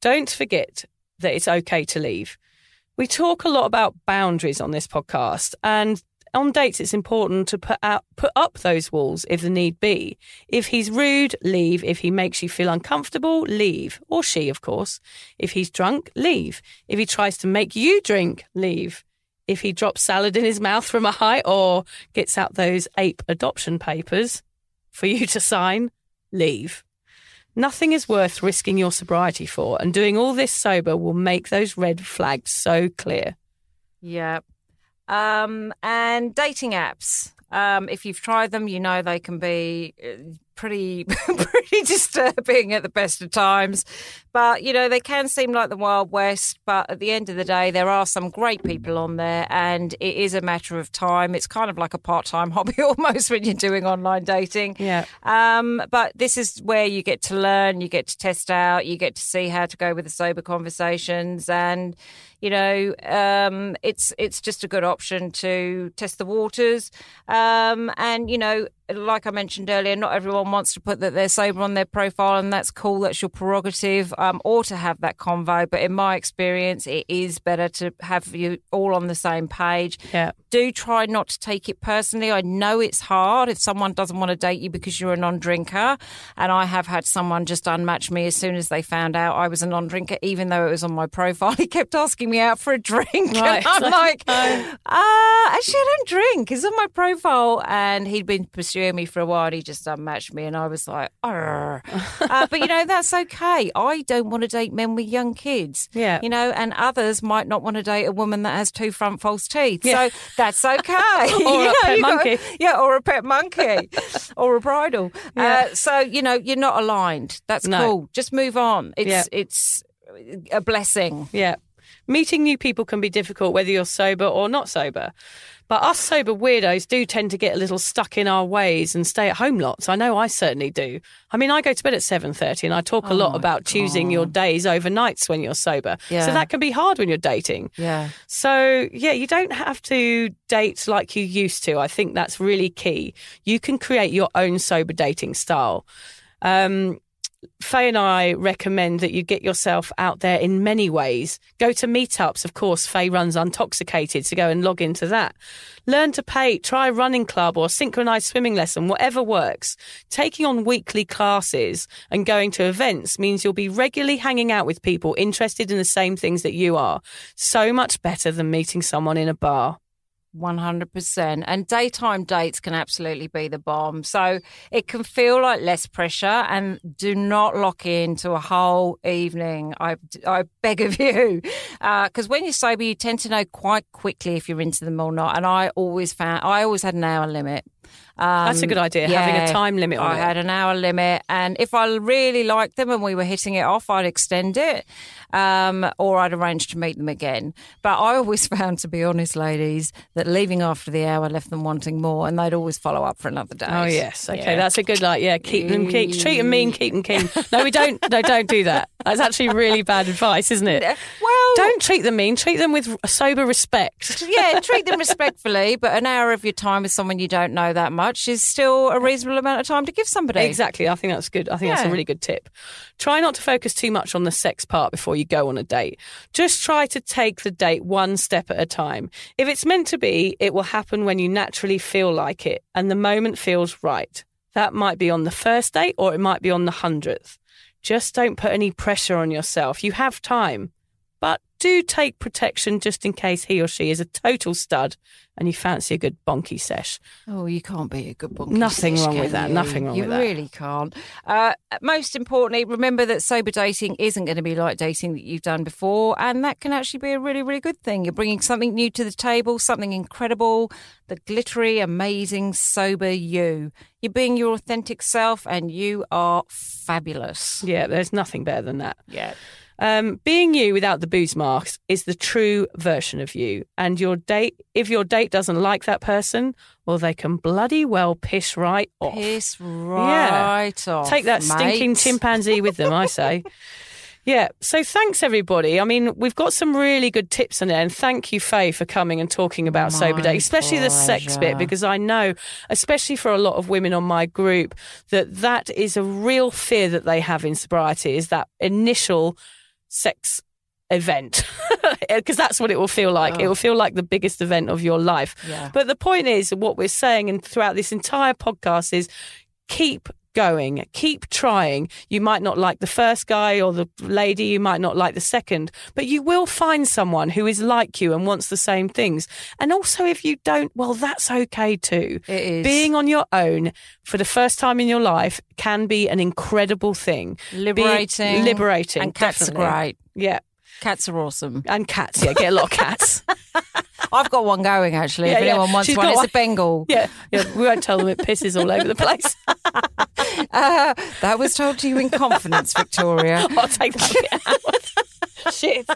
Don't forget that it's okay to leave. We talk a lot about boundaries on this podcast, and on dates, it's important to put out, put up those walls if the need be. If he's rude, leave. If he makes you feel uncomfortable, leave. Or she, of course. If he's drunk, leave. If he tries to make you drink, leave. If he drops salad in his mouth from a height or gets out those ape adoption papers for you to sign, leave. Nothing is worth risking your sobriety for, and doing all this sober will make those red flags so clear. Yeah. Um, and dating apps. Um, if you've tried them, you know they can be uh, pretty pretty disturbing at the best of times. But you know they can seem like the wild west. But at the end of the day, there are some great people on there, and it is a matter of time. It's kind of like a part time hobby almost when you're doing online dating. Yeah. Um, but this is where you get to learn, you get to test out, you get to see how to go with the sober conversations, and you know, um, it's it's just a good option to test the waters. Um, and you know, like I mentioned earlier, not everyone wants to put that they're sober on their profile, and that's cool. That's your prerogative, um, or to have that convo. But in my experience, it is better to have you all on the same page. Yeah. Do try not to take it personally. I know it's hard if someone doesn't want to date you because you're a non-drinker, and I have had someone just unmatch me as soon as they found out I was a non-drinker, even though it was on my profile. He kept asking me out for a drink, Right. and I'm like, ah, actually, I don't drink. It's on my profile, and he'd been pursuing me for a while. And he just unmatched me, and I was like, uh, but you know that's okay. I don't want to date men with young kids. Yeah. you know, and others might not want to date a woman that has two front false teeth. Yeah. So that's okay. Or You a know, pet gotta- yeah, or a pet monkey, or a bridal. Yeah. Uh, so you know you're not aligned. That's No. cool. Just move on. It's Yeah. it's a blessing. Yeah. Meeting new people can be difficult whether you're sober or not sober. But us sober weirdos do tend to get a little stuck in our ways and stay at home lots. I know I certainly do. I mean, I go to bed at 7:30 and I talk a lot about choosing your days over nights when you're sober. Yeah. So that can be hard when you're dating. Yeah. So, yeah, you don't have to date like you used to. I think that's really key. You can create your own sober dating style. Um, Faye and I recommend that you get yourself out there in many ways. Go to meetups, of course. Faye runs Untoxicated, so go and log into that. Learn to paint, try a running club or synchronized swimming lesson, whatever works. Taking on weekly classes and going to events means you'll be regularly hanging out with people interested in the same things that you are. So much better than meeting someone in a bar. 100%. And daytime dates can absolutely be the bomb. So it can feel like less pressure and do not lock into a whole evening. I, I beg of you. Uh, because when you're sober, you tend to know quite quickly if you're into them or not. And I always found, I always had an hour limit. Um, That's a good idea, having a time limit on I it. had an hour limit, and if I really liked them and we were hitting it off, I'd extend it, um, or I'd arrange to meet them again. But I always found, to be honest, ladies, that leaving after the hour left them wanting more, and they'd always follow up for another day. Oh yes, okay, Yeah. that's a good like. Yeah, keep them, keep treat them mean, keep them keen. No, we don't. No, don't do that. That's actually really bad advice, isn't it? Well, Don't treat them mean. Treat them with sober respect. yeah, treat them respectfully, but an hour of your time with someone you don't know that much is still a reasonable amount of time to give somebody. Exactly. I think that's good. I think that's a really good tip. Try not to focus too much on the sex part before you go on a date. Just try to take the date one step at a time. If it's meant to be, it will happen when you naturally feel like it and the moment feels right. That might be on the first date or it might be on the hundredth. Just don't put any pressure on yourself. You have time. Do take protection just in case he or she is a total stud and you fancy a good bonky sesh. Oh, you can't be a good bonky Nothing fish, wrong with that, you? nothing wrong you with that. really can't. Uh, most importantly, remember that sober dating isn't going to be like dating that you've done before, and that can actually be a really, really good thing. You're bringing something new to the table, something incredible, the glittery, amazing, sober you. You're being your authentic self, and you are fabulous. Yeah, there's nothing better than that. Yeah. Um, being you without the booze marks is the true version of you. And your date, if your date doesn't like that person, well, they can bloody well piss right off. Piss right off. Take that stinking mate. chimpanzee with them, I say. Yeah. So thanks, everybody. I mean, we've got some really good tips in there. And thank you, Faye, for coming and talking about sober My dating, especially the sex bit, because I know, especially for a lot of women on my group, that that is a real fear that they have in sobriety is that initial sex event because that's what it will feel like. It oh. will feel like the biggest event of your life. Yeah. but the point is what we're saying and throughout this entire podcast is keep going. Keep trying. You might not like the first guy or the lady you might not like the second but you will find someone who is like you and wants the same things. And also if you don't well that's okay too. It is. being on your own for the first time in your life can be an incredible thing. Be- Liberating. liberating And cats are great. yeah Cats are awesome. And cats, yeah, get a lot of cats. I've got one going actually. Yeah, if yeah. anyone wants She's one, it's one. a Bengal. Yeah, yeah, we won't tell them it pisses all over the place. Uh, that was told to you in confidence, Victoria. I'll take that. Shit.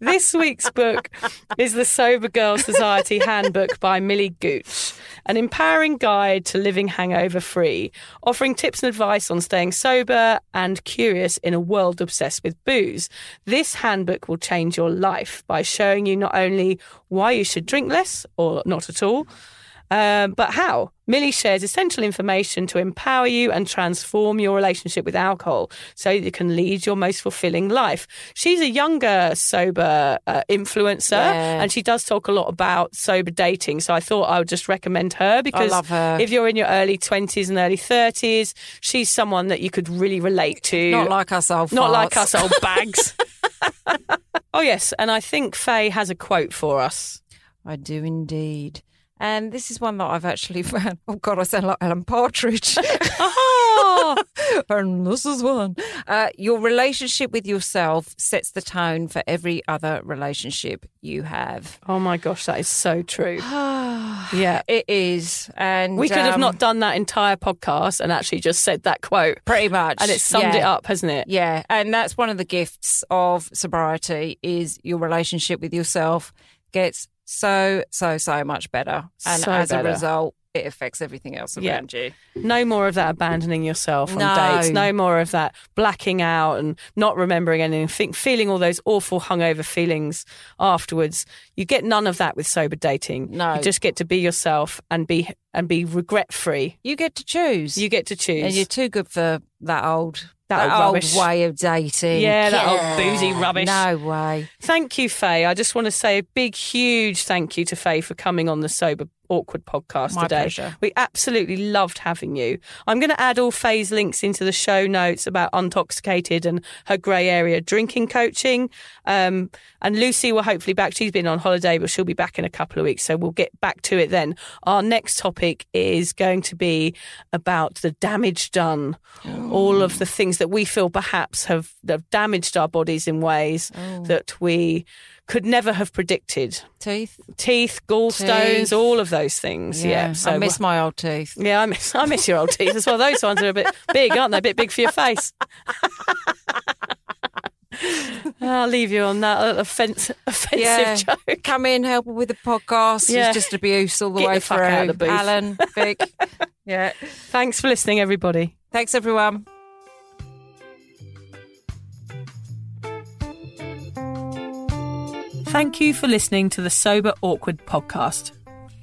This week's book is the Sober Girl Society Handbook by Millie Gooch, an empowering guide to living hangover free, offering tips and advice on staying sober and curious in a world obsessed with booze. This handbook will change your life by showing you not only why you should drink less or not at all, um, but how? Millie shares essential information to empower you and transform your relationship with alcohol so you can lead your most fulfilling life. She's a younger sober uh, influencer Yeah. and she does talk a lot about sober dating. So I thought I would just recommend her because her. if you're in your early 20s and early 30s, she's someone that you could really relate to. Not like us old Not like us old bags. oh, yes. And I think Faye has a quote for us. I do indeed. And this is one that I've actually found. Oh God, I sound like Alan Partridge. Oh, and this is one. Uh, your relationship with yourself sets the tone for every other relationship you have. oh my gosh, that is so true. Yeah. It is, and We could have um, not done that entire podcast and actually just said that quote. pretty much, And it summed yeah. it up, hasn't it? Yeah, and that's one of the gifts of sobriety is your relationship with yourself gets so so so much better, and So as better. a result, it affects everything else Yeah. around you. No more of that abandoning yourself on No. dates. No more of that blacking out and not remembering anything, think, feeling all those awful hungover feelings afterwards. You get none of that with sober dating. No. You just get to be yourself and be and be regret free. You get to choose. You get to choose. and you're too good for that old That that, old old rubbish. way of dating. Yeah, that old boozy rubbish. No way. Thank you, Faye. I just want to say a big, huge thank you to Faye for coming on the Sober Awkward podcast My today. pleasure. We absolutely loved having you. I'm going to add all Faye's links into the show notes about Untoxicated and her grey area drinking coaching. Um, and Lucy will hopefully back. She's been on holiday, but she'll be back in a couple of weeks. So we'll get back to it then. Our next topic is going to be about the damage done, all of the things that we feel perhaps have, have damaged our bodies in ways that we could never have predicted. Teeth. Teeth, gallstones, Teeth. all of those things. Yeah. I miss my old teeth. Yeah, I miss I miss your old teeth as well. Those ones are a bit big, aren't they? A bit big for your face. I'll leave you on that offense, offensive Yeah. joke. Come in, help with the podcast. Yeah. It's just abuse all the Get way the fuck through. out of the booth. Alan, Vic. yeah. Thanks for listening, everybody. Thanks, everyone. Thank you for listening to the Sober Awkward podcast.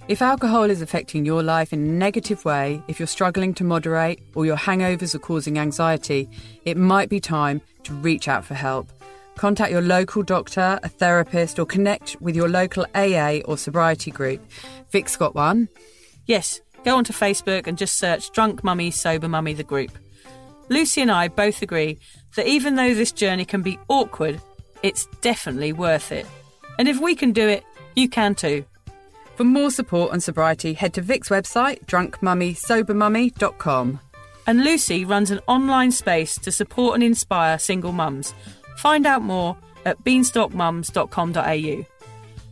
If alcohol is affecting your life in a negative way, if you're struggling to moderate, or your hangovers are causing anxiety, it might be time to reach out for help. Contact your local doctor, a therapist, or connect with your local AA or sobriety group. Vic's got one. Yes, go onto Facebook and just search Drunk Mummy, Sober Mummy, the group. Lucy and I both agree that even though this journey can be awkward, it's definitely worth it. And if we can do it, you can too. For more support on sobriety, head to Vic's website, drunkmummysobermummy.com. And Lucy runs an online space to support and inspire single mums. Find out more at beanstalkmums.com.au.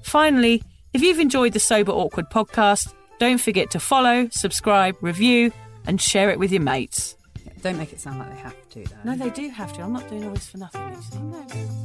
Finally, if you've enjoyed the Sober Awkward podcast, don't forget to follow, subscribe, review, and share it with your mates. Don't make it sound like they have to, though. No, they do have to. I'm not doing all this for nothing, Lucy.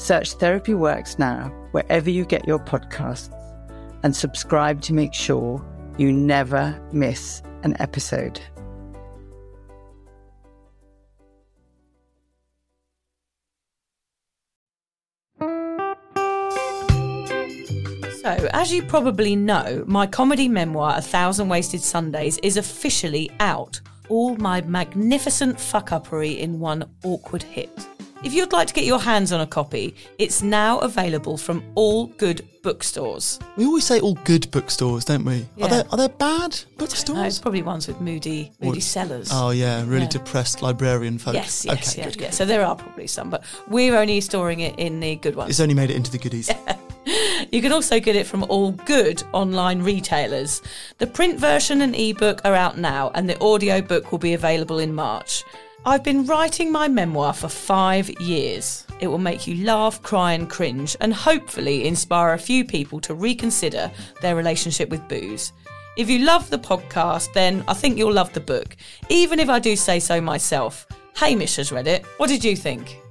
Search Therapy Works now wherever you get your podcasts. and subscribe to make sure you never miss an episode. So, as you probably know, my comedy memoir, A Thousand Wasted Sundays, is officially out. All my magnificent fuck-uppery in one awkward hit. If you'd like to get your hands on a copy, it's now available from all good bookstores. We always say all good bookstores, don't we? Yeah. Are there are there bad No, it's bookstores? probably ones with moody, moody Or- sellers. Oh yeah, really Yeah. depressed librarian folk. Yes, yes, okay, yeah, good, good. So there are probably some, but we're only storing it in the good ones. It's only made it into the goodies. You can also get it from all good online retailers. The print version and ebook are out now, and the audiobook will be available in March. I've been writing my memoir for five years. It will make you laugh, cry, and cringe, and hopefully inspire a few people to reconsider their relationship with booze. If you love the podcast, then I think you'll love the book, even if I do say so myself. Hamish has read it. What did you think?